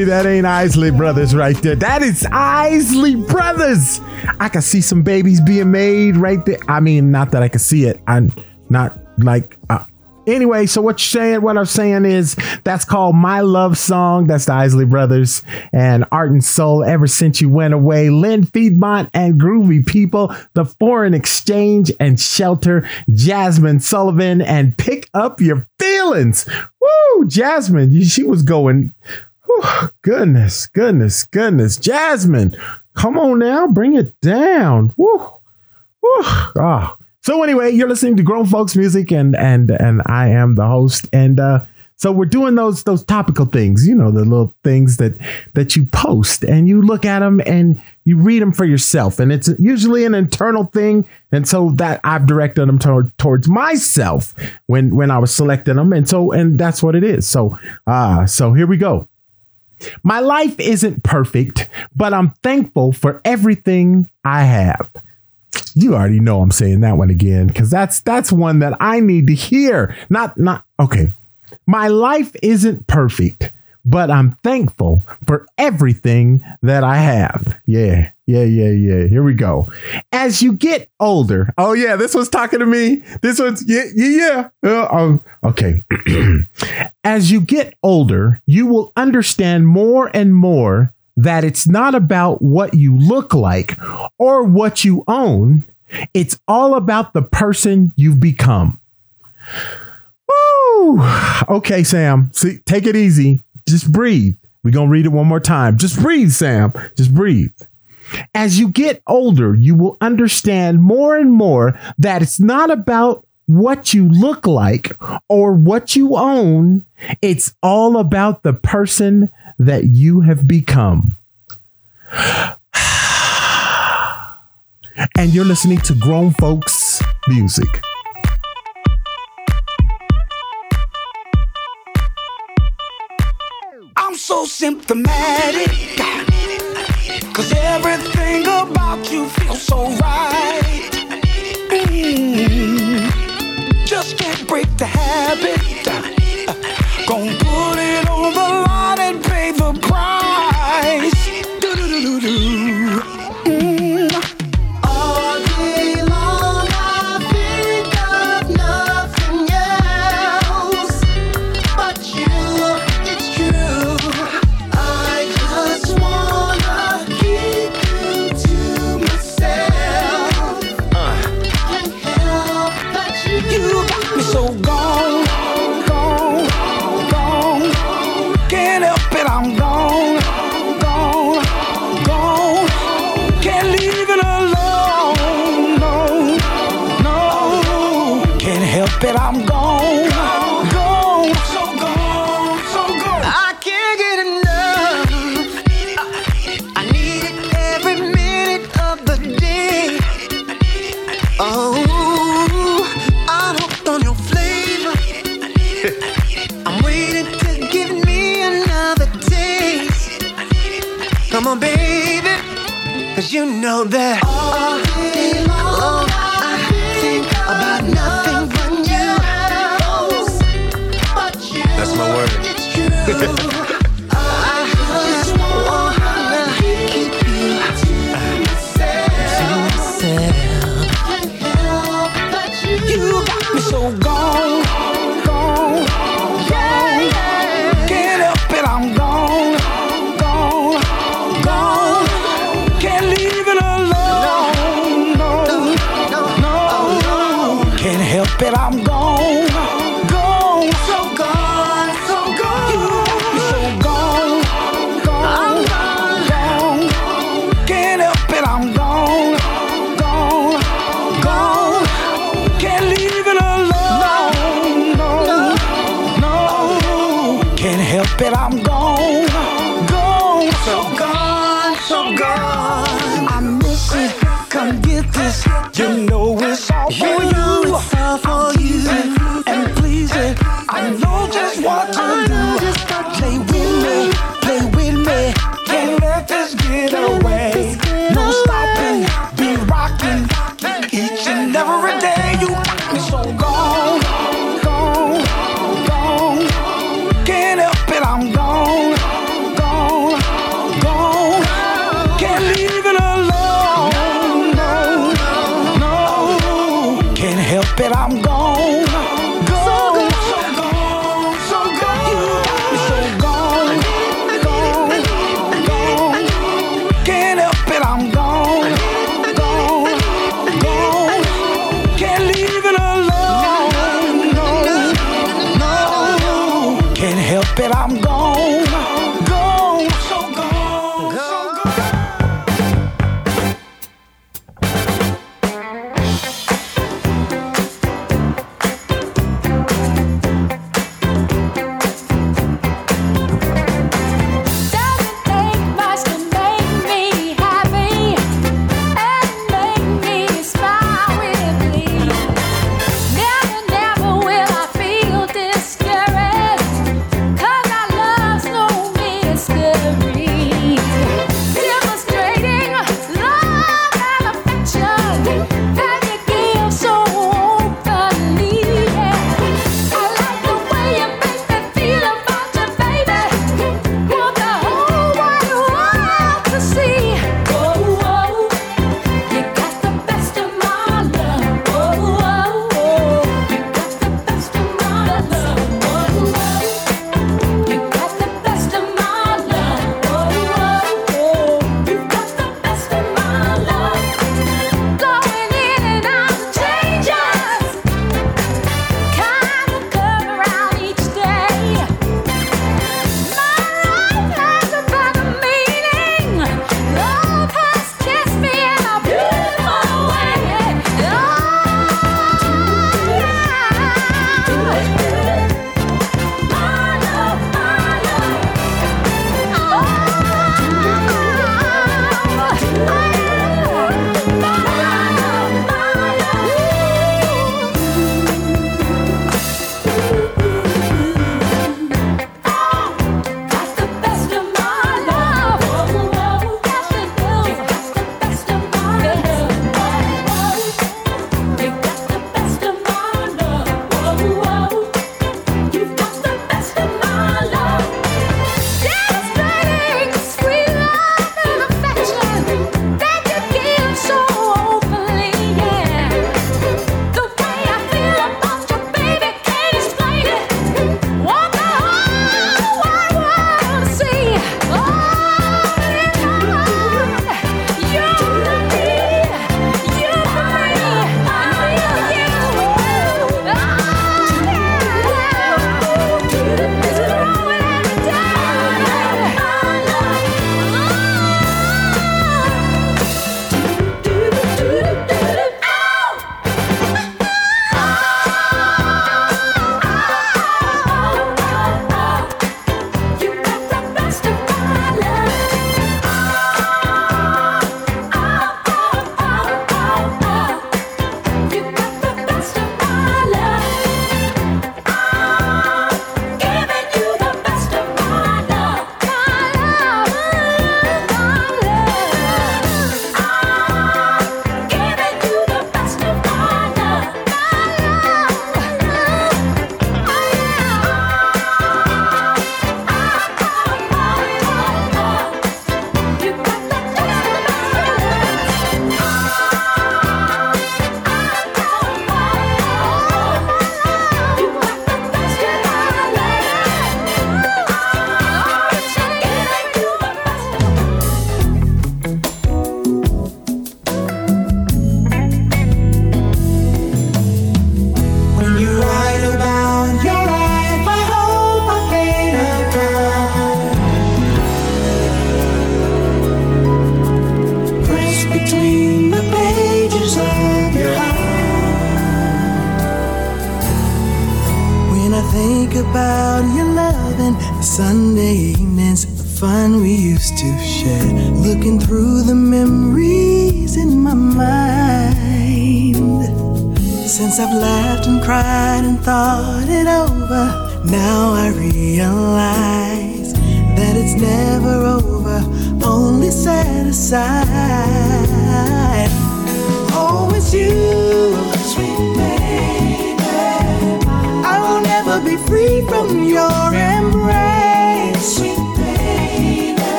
Speaker 13: me
Speaker 1: that ain't Isley Brothers right there. That is Isley Brothers. I can see some babies being made right there. I mean, not that I can see it. I'm not like. Uh, anyway, so what you're saying, what I'm saying is that's called My Love Song. That's the Isley Brothers and Art and Soul. Ever since you went away, Lynn Piedmont and Groovy People, the Foreign Exchange and Shelter, Jazmine Sullivan, and Pick Up Your Feelings. Woo, Jazmine, she was going. Goodness, goodness, goodness, Jazmine, come on now, bring it down. Woo, woo, ah. So anyway, you're listening to Grown Folks Music, and and and I am the host, and uh, so we're doing those those topical things, you know, the little things that that you post, and you look at them and you read them for yourself, and it's usually an internal thing, and so that I've directed them toward, towards myself when when I was selecting them, and so and that's what it is. So ah, so here we go. My life isn't perfect, but I'm thankful for everything I have. You already know I'm saying that one again because that's that's one that I need to hear. Not not okay. My life isn't perfect, but I'm thankful for everything that I have. Yeah, yeah, yeah, yeah. Here we go. As you get older, oh yeah, this one's talking to me. This one's yeah, yeah, yeah. Uh, um, okay. As you get older, you will understand more and more that it's not about what you look like or what you own. It's all about the person you've become. Woo! Okay, Sam. See, take it easy. Just breathe. We're going to read it one more time. Just breathe, Sam. Just breathe. As you get older, you will understand more and more that it's not about what you look like or what you own. It's all about the person that you have become. And you're listening to Grown Folks Music.
Speaker 10: I'm so symptomatic. Cause everything about you feels so right. Mm. Just can't break the habit. Gonna put it
Speaker 16: you know that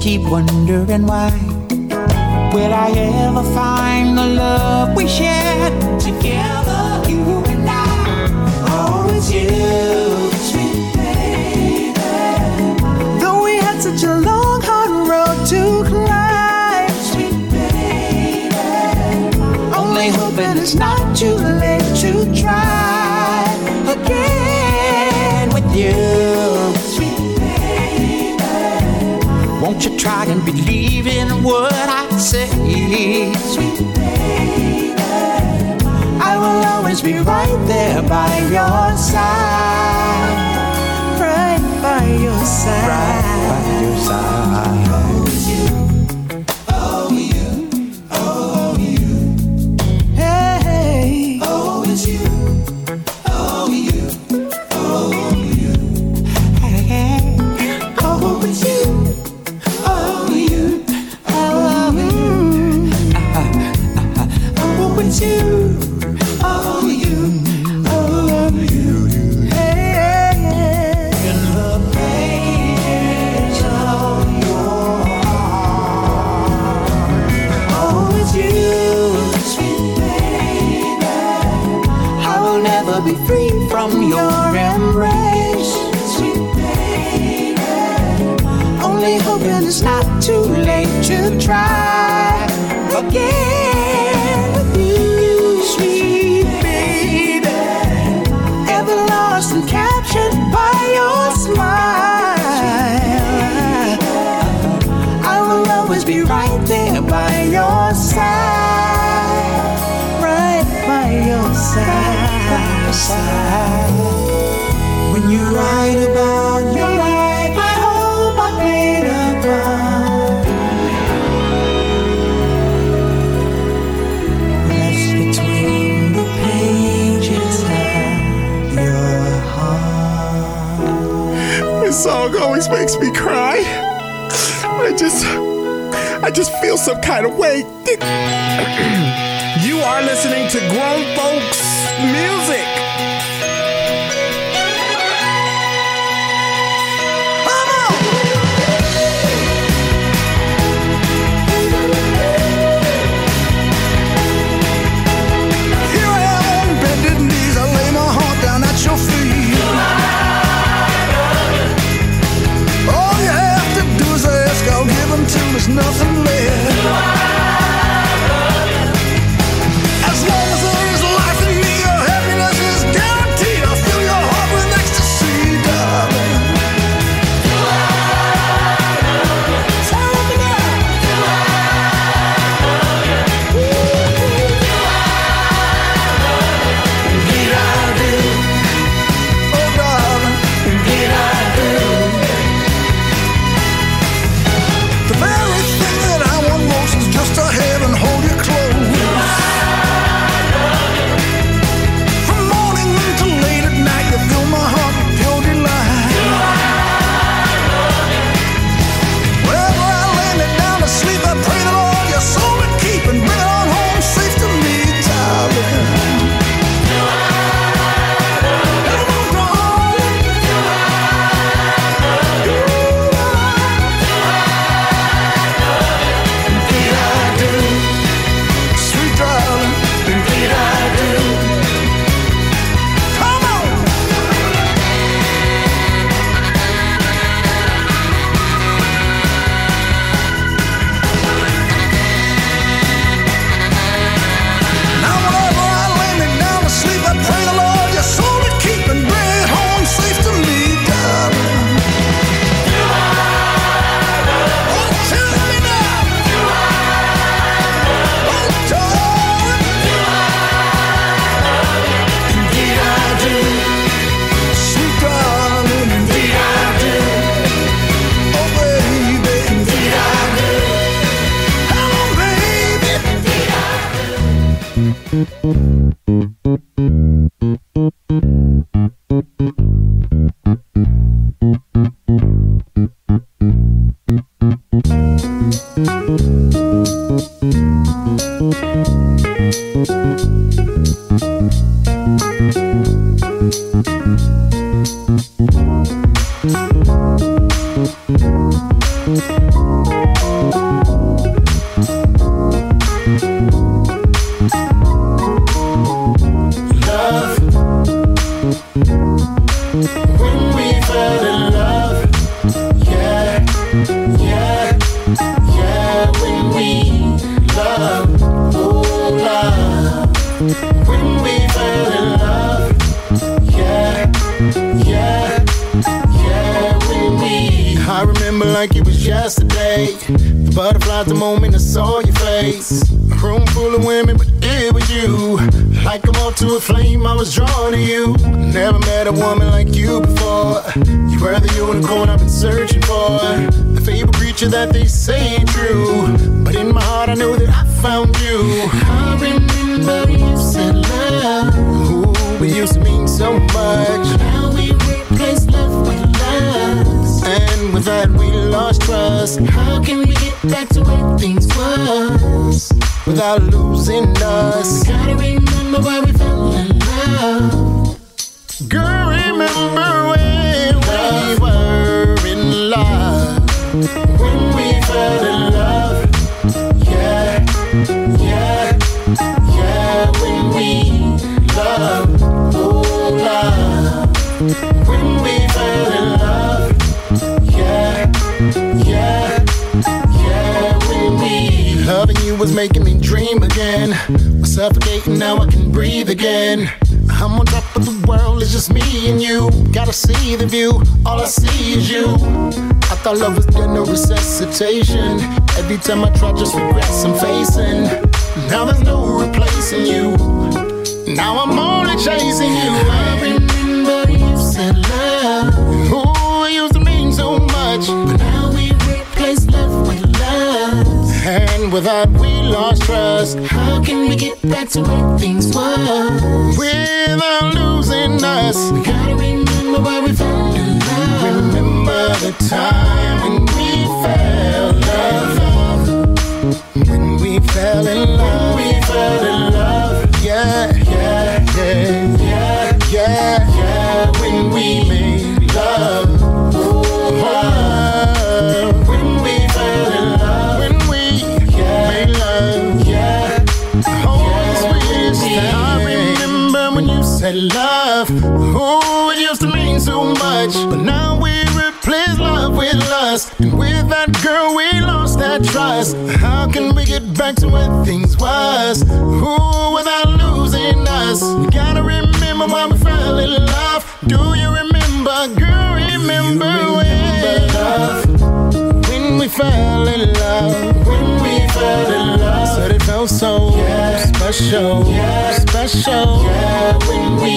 Speaker 16: keep
Speaker 17: wondering why. Will I ever find the love we shared together? what I say.
Speaker 2: Sweet baby, I will always be right there by your side.
Speaker 1: makes me cry. I just, I just feel some kind of way. you are listening to Grown Folks Music.
Speaker 18: there's nothing
Speaker 7: resuscitation. Every time I try, just regrets I'm facing. Now there's no replacing you. Now I'm only chasing you.
Speaker 19: I remember you said love.
Speaker 7: Ooh, it used to mean so much.
Speaker 19: But now we replace love with lust.
Speaker 7: And with that, we lost trust.
Speaker 19: How can we get back to where things was?
Speaker 7: Without losing us.
Speaker 19: We gotta remember why we in love.
Speaker 7: Remember the time back to where things was? Ooh, without losing us. You gotta remember why we fell in love. Do you remember, girl? Remember when?
Speaker 19: love.
Speaker 7: When we fell in love.
Speaker 19: When we fell in love.
Speaker 7: Said it felt so
Speaker 19: Yeah.
Speaker 7: special,
Speaker 19: Yeah.
Speaker 7: special.
Speaker 19: Yeah, when we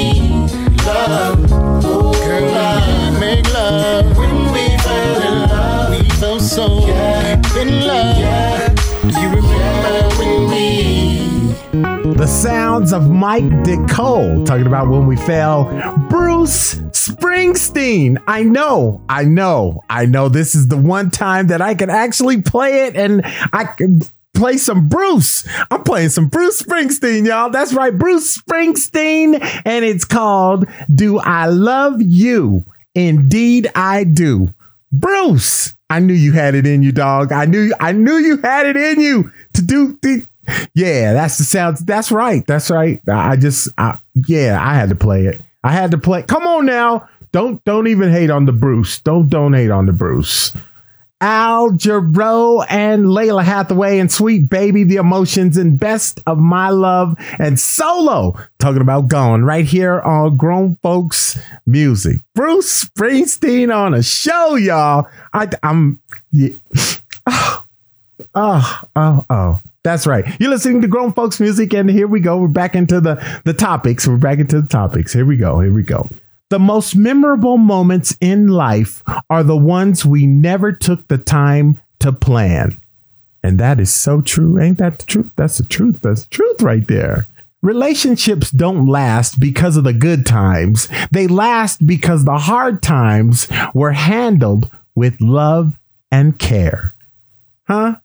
Speaker 19: love, oh
Speaker 7: Girl,
Speaker 19: love.
Speaker 7: we make love.
Speaker 19: When we fell in love.
Speaker 7: We felt so
Speaker 19: Yeah.
Speaker 7: in love.
Speaker 19: Yeah,
Speaker 1: sounds of Mike DeCole talking about when we fell. Bruce Springsteen. I know, I know, I know. This is the one time that I can actually play it and I can play some Bruce. I'm playing some Bruce Springsteen, y'all. That's right, Bruce Springsteen. And it's called Do I Love You? Indeed, I do. Bruce, I knew you had it in you, dog. I knew I knew you had it in you to do the yeah, that's the sound. That's right. That's right. I just, I, yeah, I had to play it. I had to play. Come on now. Don't, don't even hate on the Bruce. Don't, don't hate on the Bruce. Al Jarreau and Lalah Hathaway and Sweet Baby, the emotions and best of my love and solo talking about gone right here on Grown Folks Music. Bruce Springsteen on a show, y'all. I, I'm, yeah. oh, oh, oh, oh. That's right. You're listening to Grown Folks Music, and here we go. We're back into the the topics. We're back into the topics. Here we go. Here we go. The most memorable moments in life are the ones we never took the time to plan. And that is so true. Ain't that the truth? That's the truth. That's the truth right there. Relationships don't last because of the good times. They last because the hard times were handled with love and care. Huh?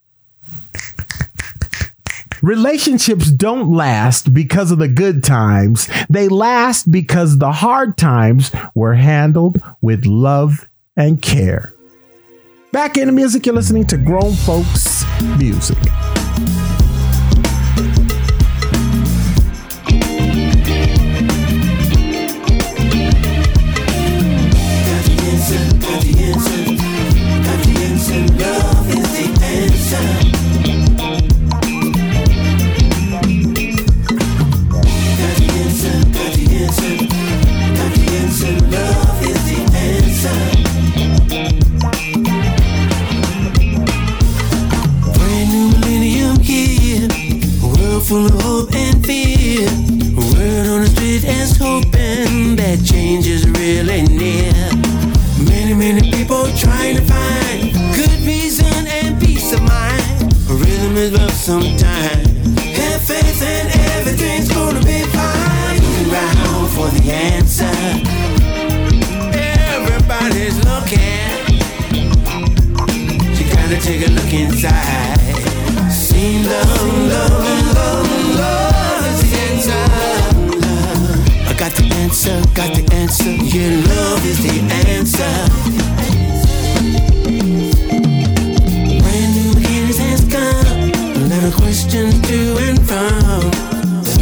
Speaker 1: Relationships don't last because of the good times. They last because the hard times were handled with love and care. Back in the music, you're listening to Grown Folks Music.
Speaker 20: Full of hope and fear. Word on the street is hoping that change is really near. Many, many people trying to find good reason and peace of mind. Rhythm is rough sometimes. Have faith and everything's gonna be fine. Looking around for the answer. Everybody's looking. You gotta take a look inside. See love, love, love, got the answer, got the answer. Your love is the answer. Brand new beginnings has come. A lot of questions to and from.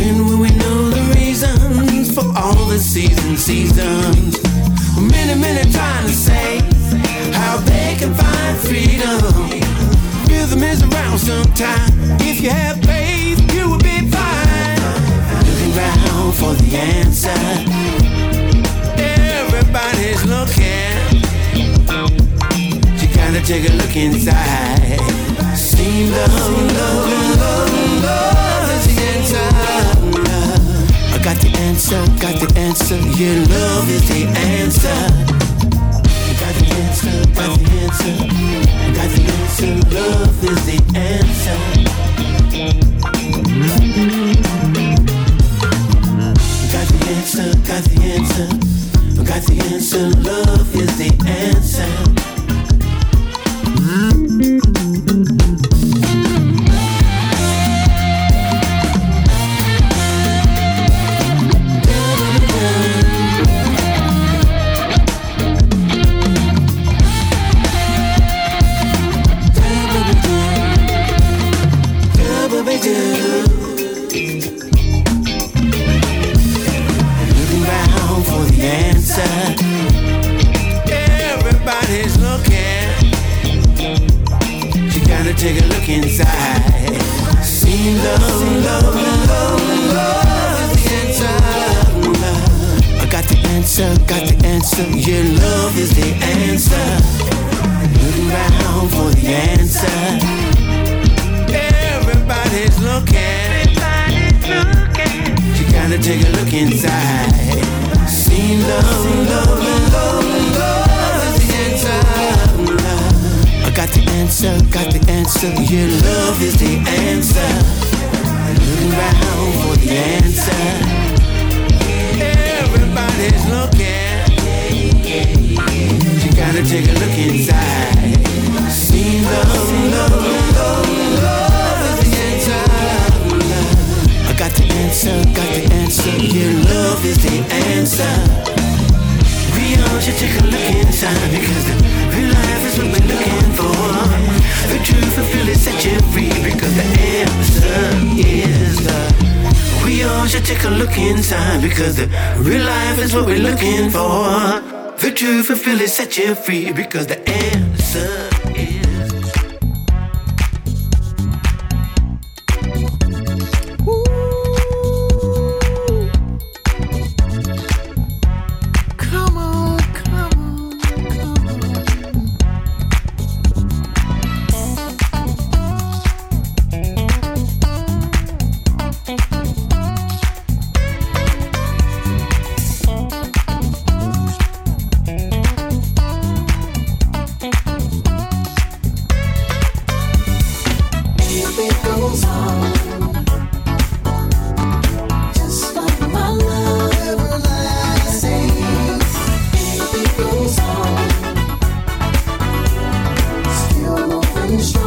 Speaker 20: When will we know the reasons for all the seasons, seasons? Many, many trying to say how they can find freedom. Rhythm is around sometime. If you have faith, you will be fine. Looking around for the answer. Everybody's looking. You gotta take a look inside. See love, love, love, love is the answer. I got the answer, got the answer. Yeah, love is the answer. Got the answer, got the answer. Got the answer, love is the answer. Answer, got the answer. Got the answer, love is the answer. Looking free because the
Speaker 2: That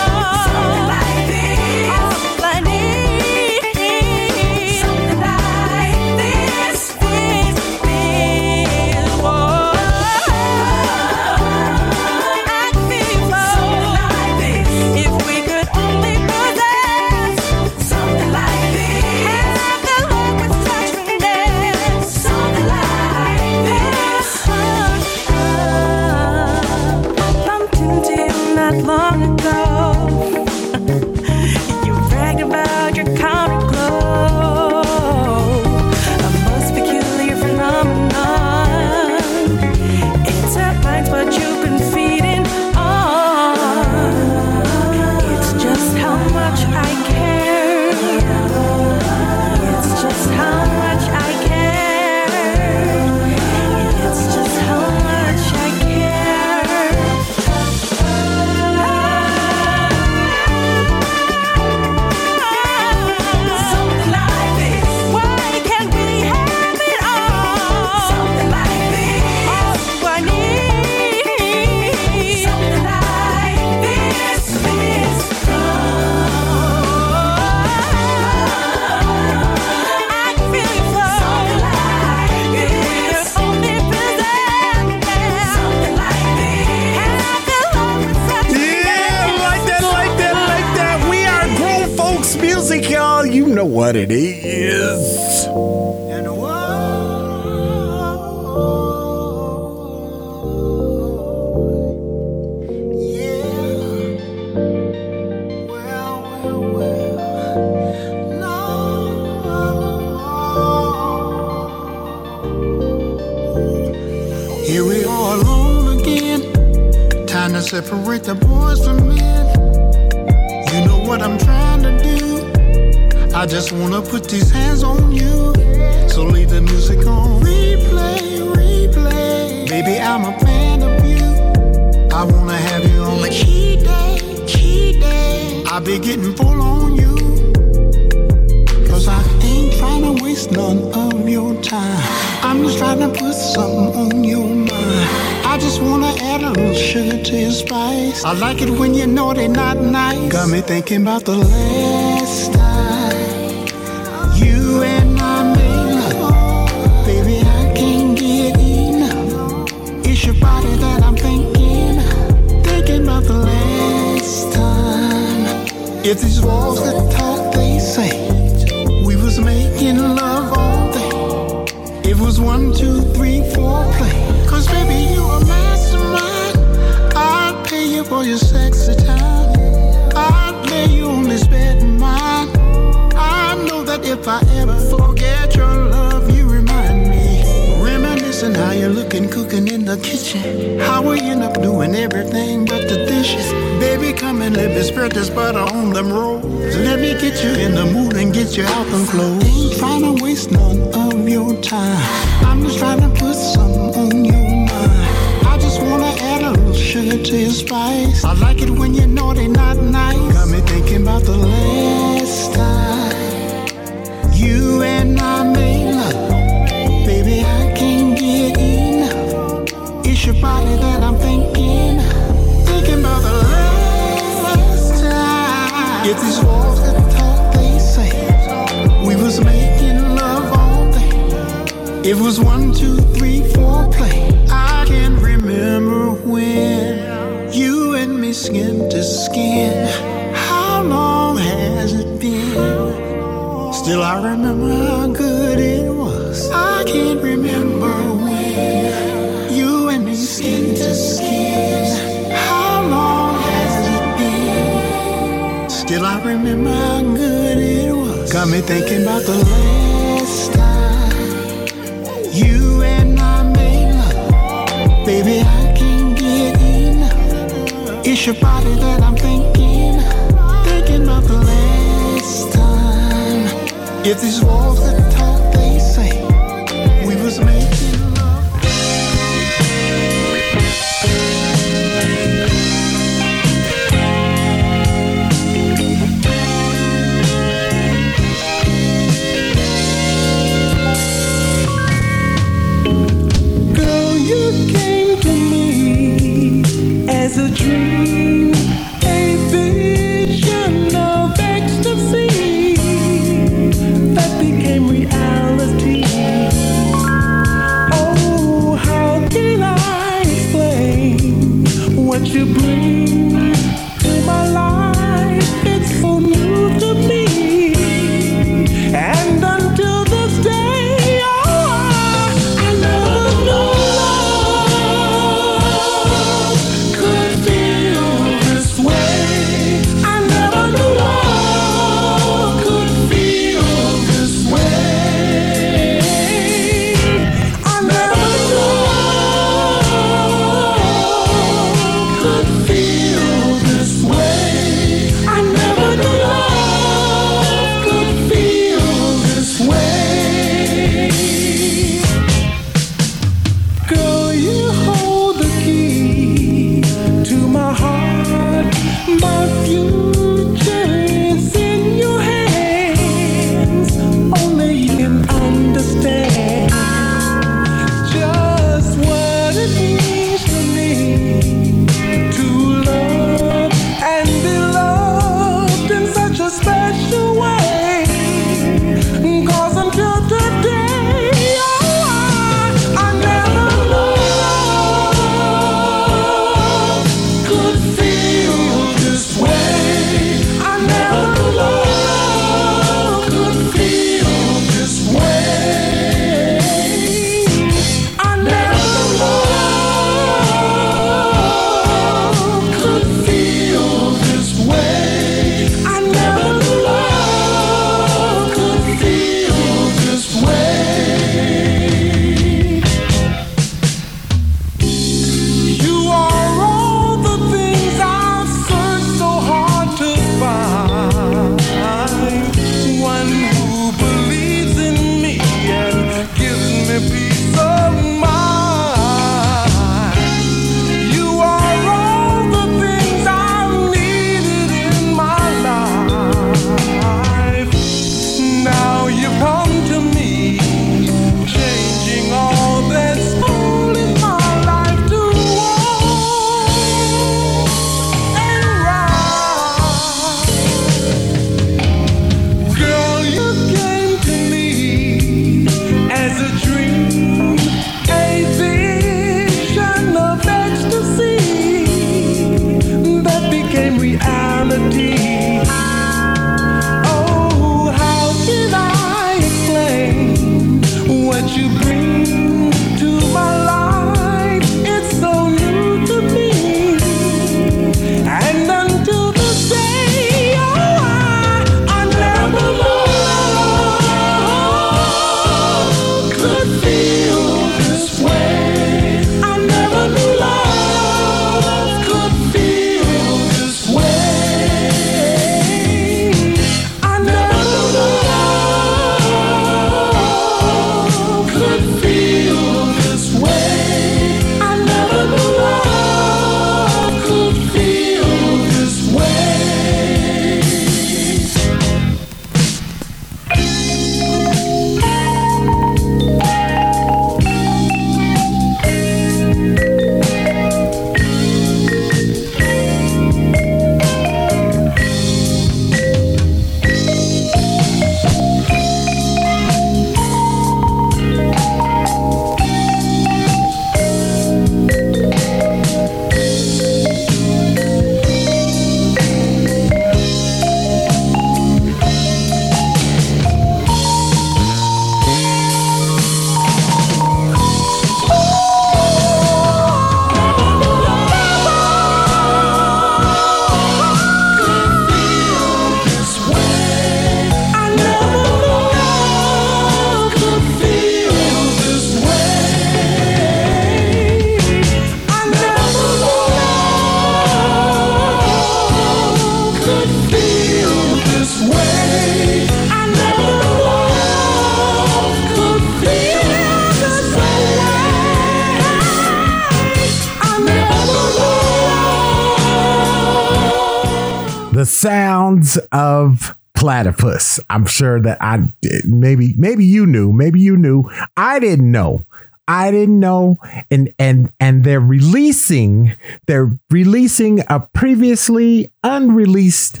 Speaker 1: sounds of platypus. I'm sure that I maybe maybe you knew, maybe you knew. I didn't know. I didn't know and and and they're releasing they're releasing a previously unreleased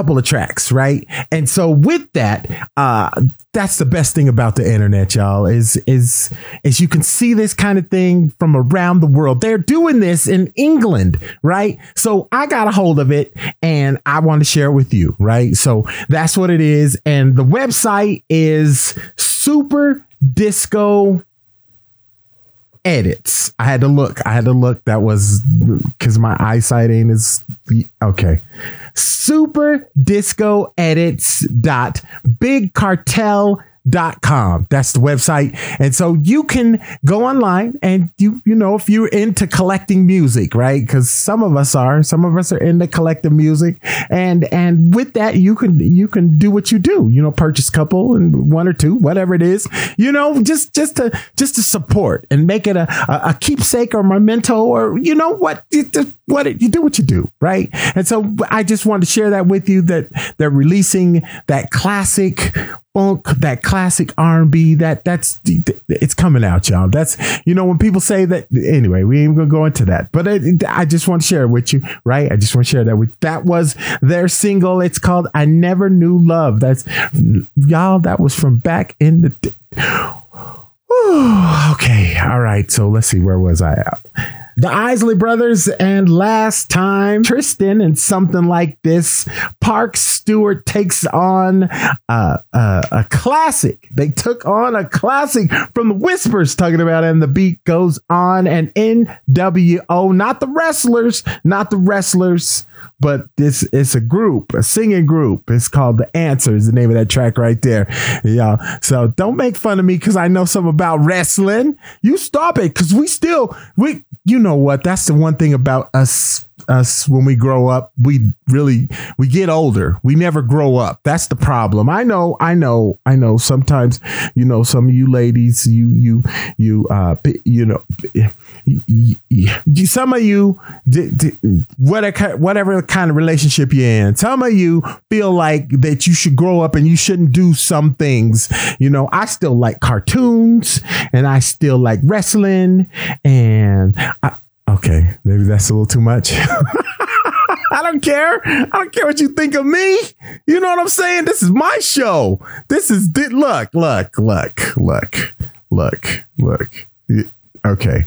Speaker 1: couple of tracks, right? And so with that, uh that's the best thing about the internet, y'all, is is is you can see this kind of thing from around the world. They're doing this in England, right? So I got a hold of it and I want to share it with you, right? So that's what it is. And the website is super disco edits. I had to look. I had to look. That was because my eyesight ain't as okay. Super disco edits dot big cartel dot com that's the website and so you can go online and you you know if you're into collecting music right because some of us are some of us are into collecting music and and with that you can you can do what you do you know purchase a couple and one or two whatever it is you know just just to just to support and make it a a, a keepsake or memento or you know what what it, you do what you do right and so i just wanted to share that with you that they're releasing that classic funk, that classic R and B. That that's it's coming out, y'all. That's you know when people say that. Anyway, we ain't gonna go into that. But I just want to share it with you, right? I just want to share that with. That was their single. It's called "I Never Knew Love." That's y'all. That was from back in the. Okay, all right. So let's see. Where was I at? The Isley Brothers and last time Tristan and something like this. Park Stewart takes on uh, uh, a classic. They took on a classic from the Whispers talking about, and the beat goes on. And NWO, not the wrestlers, not the wrestlers, but this it's a group, a singing group. It's called The Answer. Is the name of that track right there. Yeah. So don't make fun of me because I know something about wrestling. You stop it because we still we you know what? That's the one thing about us us when we grow up we really we get older. We never grow up. That's the problem. I know i know i know. Sometimes you know some of you ladies you you you uh you know some of you whatever whatever kind of relationship you're in some of you feel like that you should grow up and you shouldn't do some things. You know i still like cartoons and i still like wrestling and I, Okay, maybe that's a little too much. I don't care. I don't care what you think of me. You know what I'm saying? This is my show. This is look, look, look, look, look, look. Okay.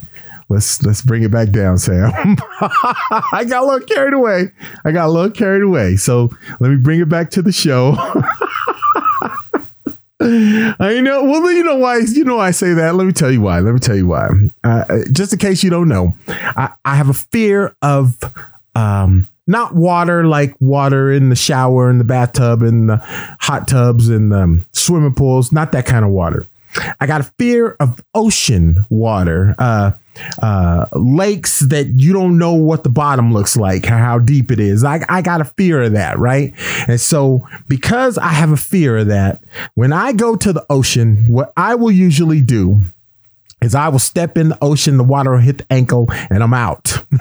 Speaker 1: Let's let's bring it back down, Sam. I got a little carried away. I got a little carried away. So let me bring it back to the show. I know. Well, you know why? You know why I say that. Let me tell you why. Let me tell you why. Uh, just in case you don't know, I, I have a fear of um, not water like water in the shower, in the bathtub, in the hot tubs, and um, swimming pools. Not that kind of water. I got a fear of ocean water. Uh, uh, lakes that you don't know what the bottom looks like, how deep it is. I, I got a fear of that, right? And so, because I have a fear of that, when I go to the ocean, what I will usually do is I will step in the ocean, the water will hit the ankle, and I'm out.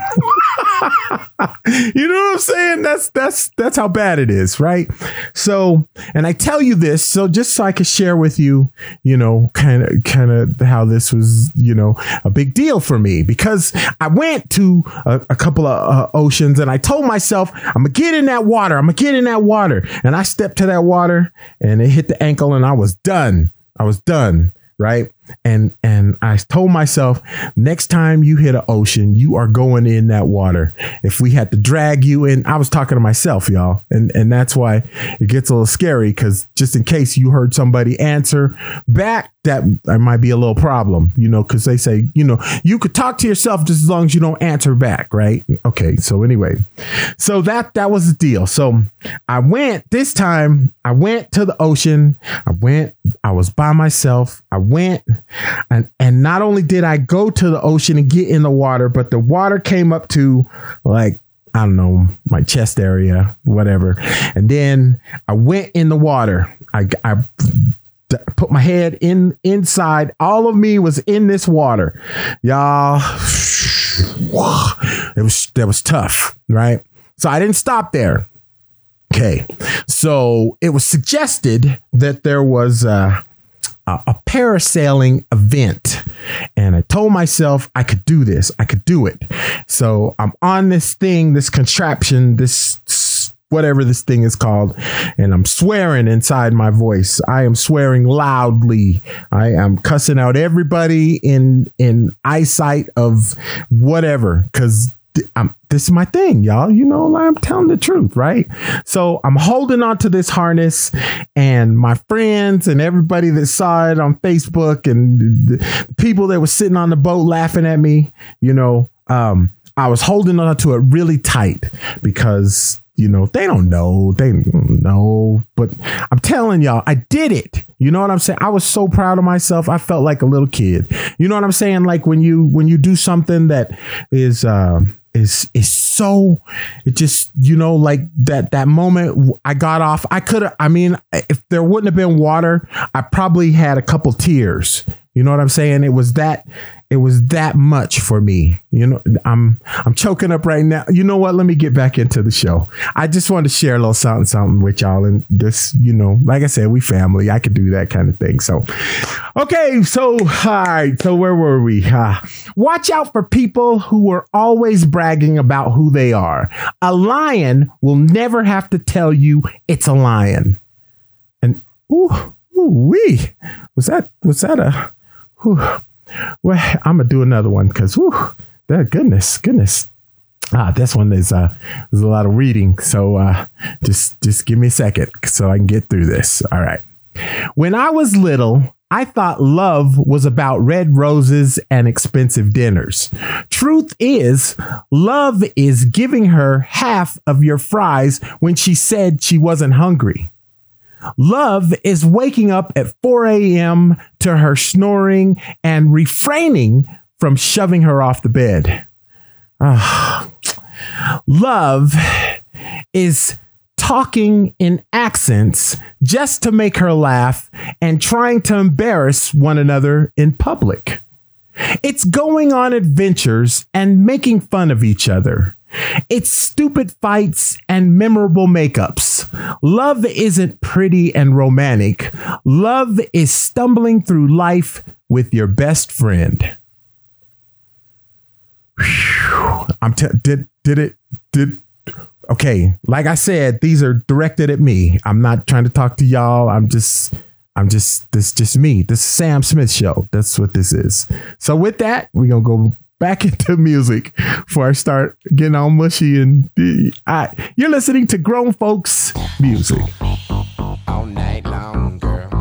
Speaker 1: you know what I'm saying? That's that's that's how bad it is, right? So, and I tell you this so just so I can share with you, you know, kind of kind of how this was, you know, a big deal for me because I went to a, a couple of uh, oceans and I told myself I'm gonna get in that water, I'm gonna get in that water, and I stepped to that water and it hit the ankle and I was done. I was done, right? And and I told myself next time you hit an ocean, you are going in that water. If we had to drag you in, I was talking to myself, y'all, and and that's why it gets a little scary because just in case you heard somebody answer back, that might be a little problem, you know, because they say you know you could talk to yourself just as long as you don't answer back, right? Okay, so anyway, so that that was the deal. So I went this time. I went to the ocean. I went. I was by myself. I went and and not only did I go to the ocean and get in the water, but the water came up to like I don't know my chest area, whatever. And then I went in the water. I I put my head in inside. All of me was in this water, y'all. It was that was tough, right? So I didn't stop there. Okay, so it was suggested that there was a, a, a parasailing event, and I told myself I could do this. I could do it. So I'm on this thing, this contraption, this whatever this thing is called, and I'm swearing inside my voice. I am swearing loudly. I am cussing out everybody in in eyesight of whatever, because I'm, this is my thing, y'all. You know, I'm telling the truth, right? So I'm holding on to this harness, and my friends and everybody that saw it on Facebook and people that were sitting on the boat laughing at me, you know, um, I was holding on to it really tight because you know they don't know they don't know. But i'm telling y'all i did it. You know what i'm saying? I was so proud of myself. I felt like a little kid. You know what i'm saying? Like when you when you do something that is um is is so it just you know like that that moment i got off i could i mean if there wouldn't have been water i probably had a couple tears you know what i'm saying? It was that it was that much for me. You know i'm i'm choking up right now. You know what? Let me get back into the show. I just wanted to share a little something something with y'all and this you know like i said we family. I could do that kind of thing. So okay. So all right. So where were we? Uh, watch out for people who are always bragging about who they are. A lion will never have to tell you it's a lion. And ooh, ooh wee was that was that a whew. well i'm gonna do another one because that goodness goodness ah this one is uh there's a lot of reading so uh just just give me a second so i can get through this all right when i was little I thought love was about red roses and expensive dinners. Truth is, love is giving her half of your fries when she said she wasn't hungry. Love is waking up at 4 a.m. to her snoring and refraining from shoving her off the bed. Ah. Love is talking in accents just to make her laugh and trying to embarrass one another in public. It's going on adventures and making fun of each other. It's stupid fights and memorable makeups. Love isn't pretty and romantic. Love is stumbling through life with your best friend. Whew. I'm t- did did it did okay like i said these are directed at me i'm not trying to talk to y'all i'm just i'm just this just me this is sam smith show that's what this is so with that we're gonna go back into music before i start getting all mushy and I, you're listening to grown folks music
Speaker 21: all night long, girl.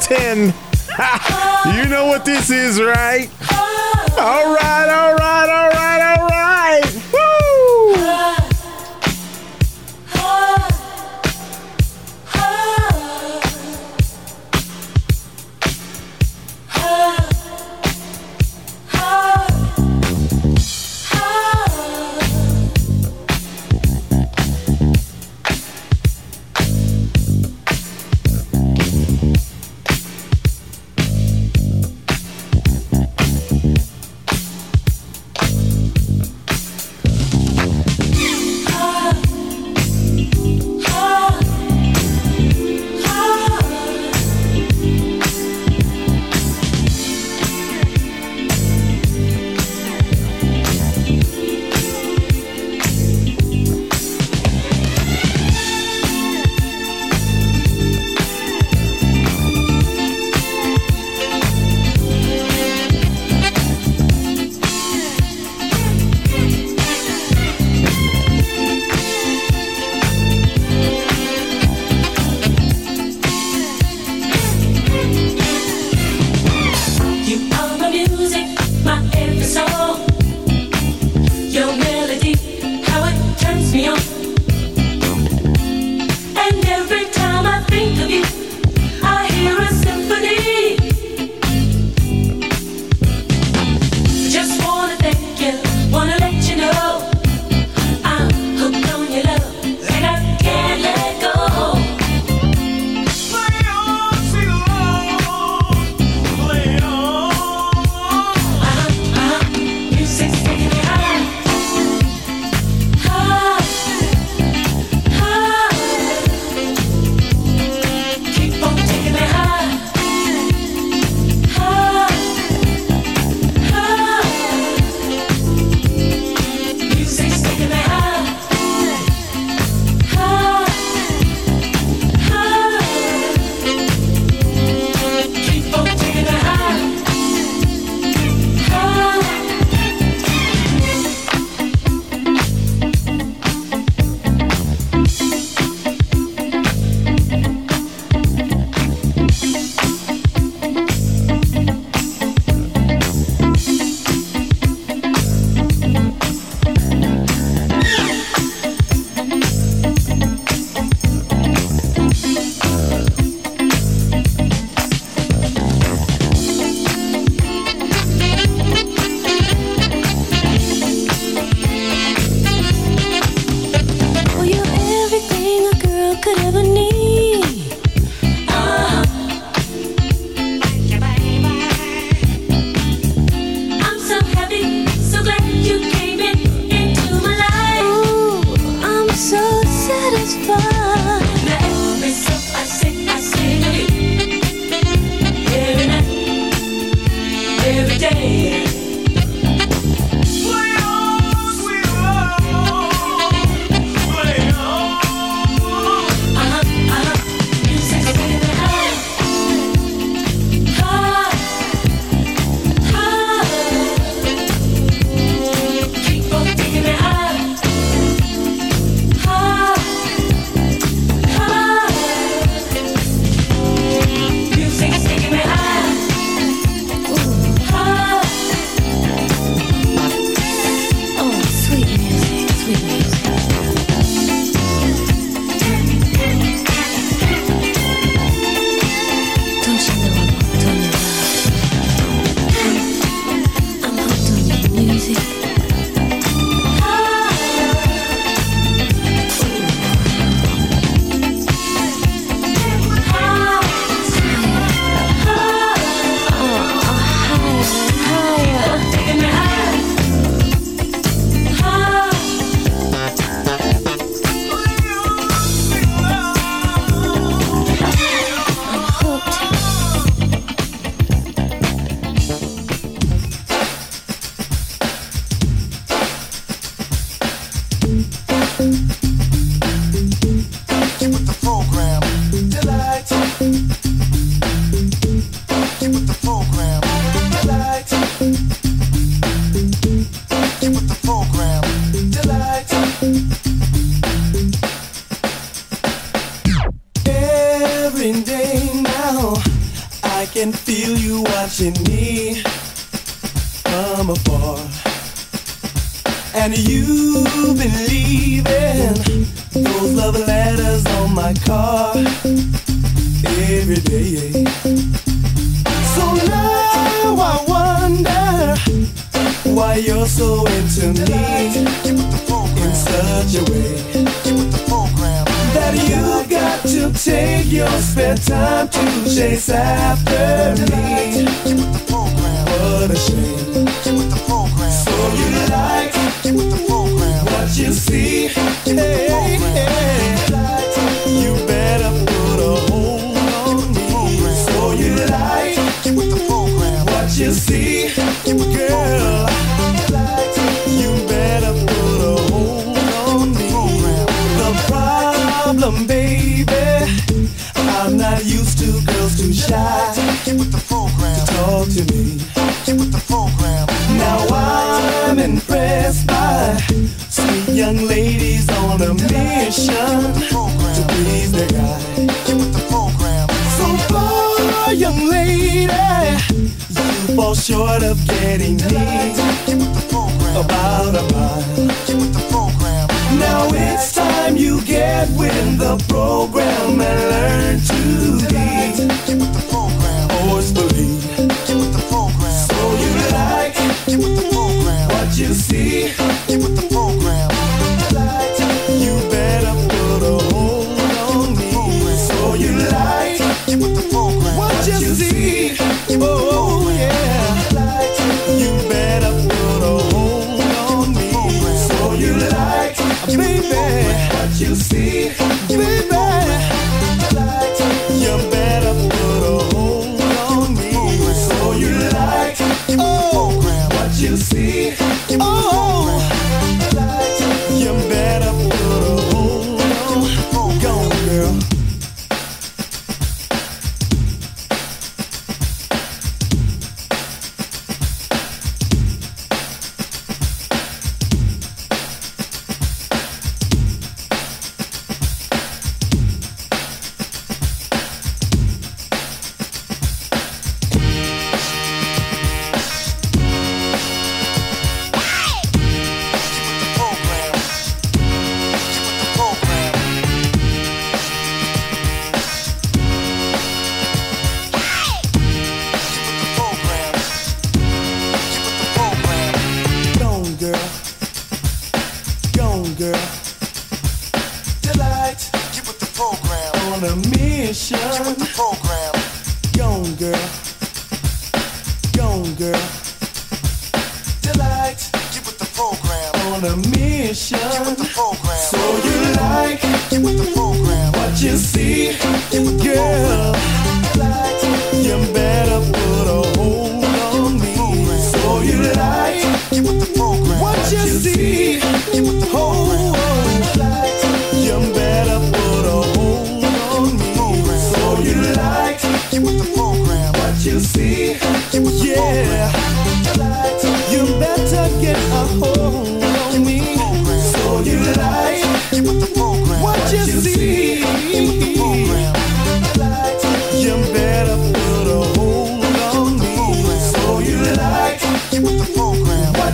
Speaker 6: Singleton.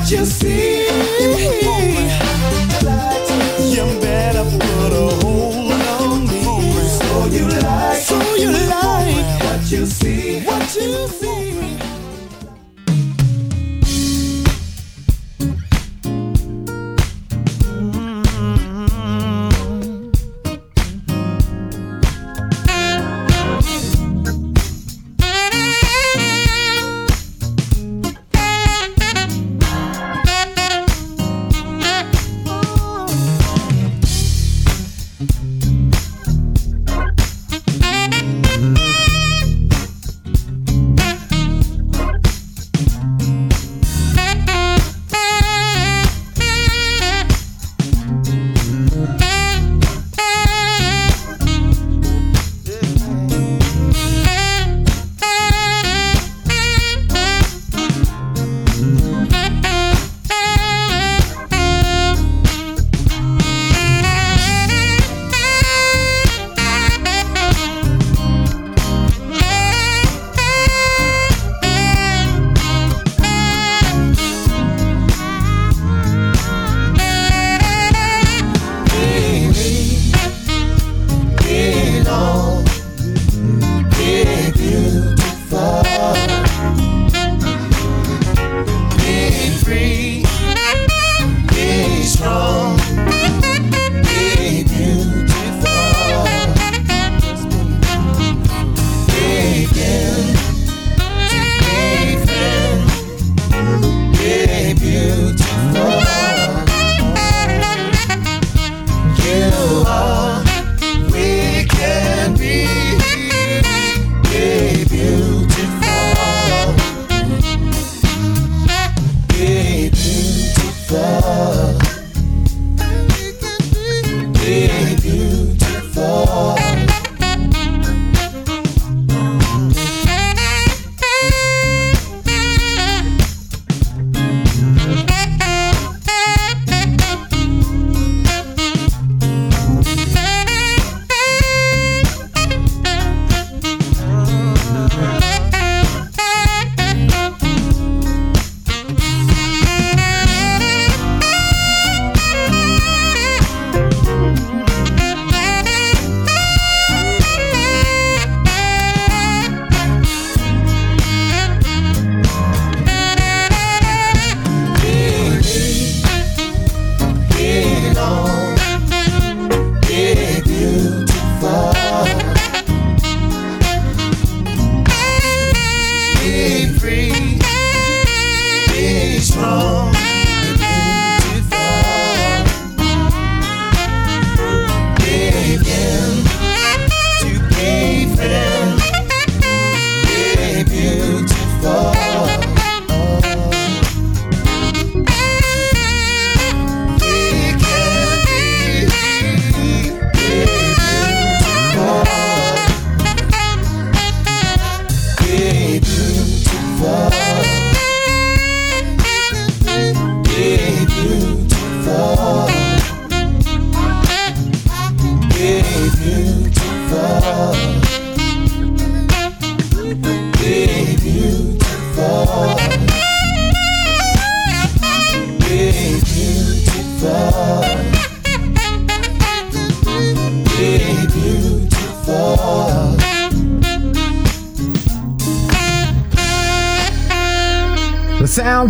Speaker 22: just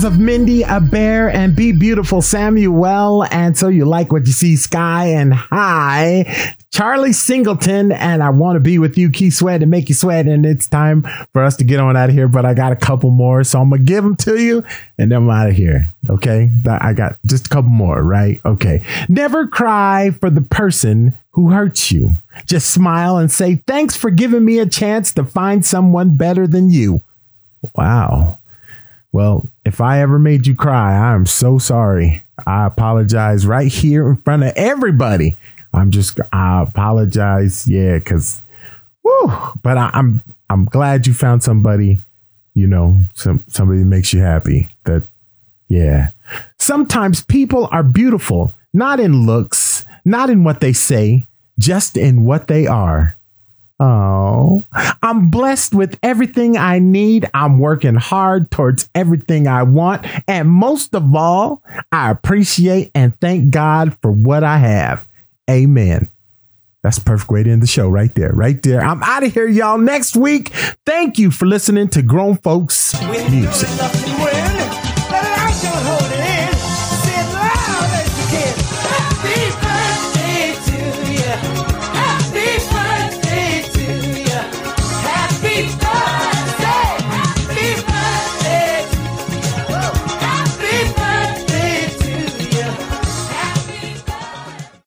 Speaker 1: sounds of Mindy, a bear, and Be Beautiful Samuel. And so you like what you see, Sky and Hi. Charlie Singleton, and I want to be with you, Keith Sweat, and make you sweat. And it's time for us to get on out of here, but I got a couple more. So I'm going to give them to you, and then I'm out of here. Okay. I got just a couple more, right? Okay. Never cry for the person who hurts you. Just smile and say, Thanks for giving me a chance to find someone better than you. Wow. Well, if I ever made you cry, I'm so sorry. I apologize right here in front of everybody. I'm just I apologize, yeah, because woo. But I, I'm I'm glad you found somebody, you know, some somebody that makes you happy. That yeah. Sometimes people are beautiful, not in looks, not in what they say, just in what they are. Oh, I'm blessed with everything I need. I'm working hard towards everything I want. And most of all, I appreciate and thank God for what I have. Amen. That's a perfect way to end the show right there. Right there. I'm out of here, y'all. Next week. Thank you for listening to Grown Folks Music.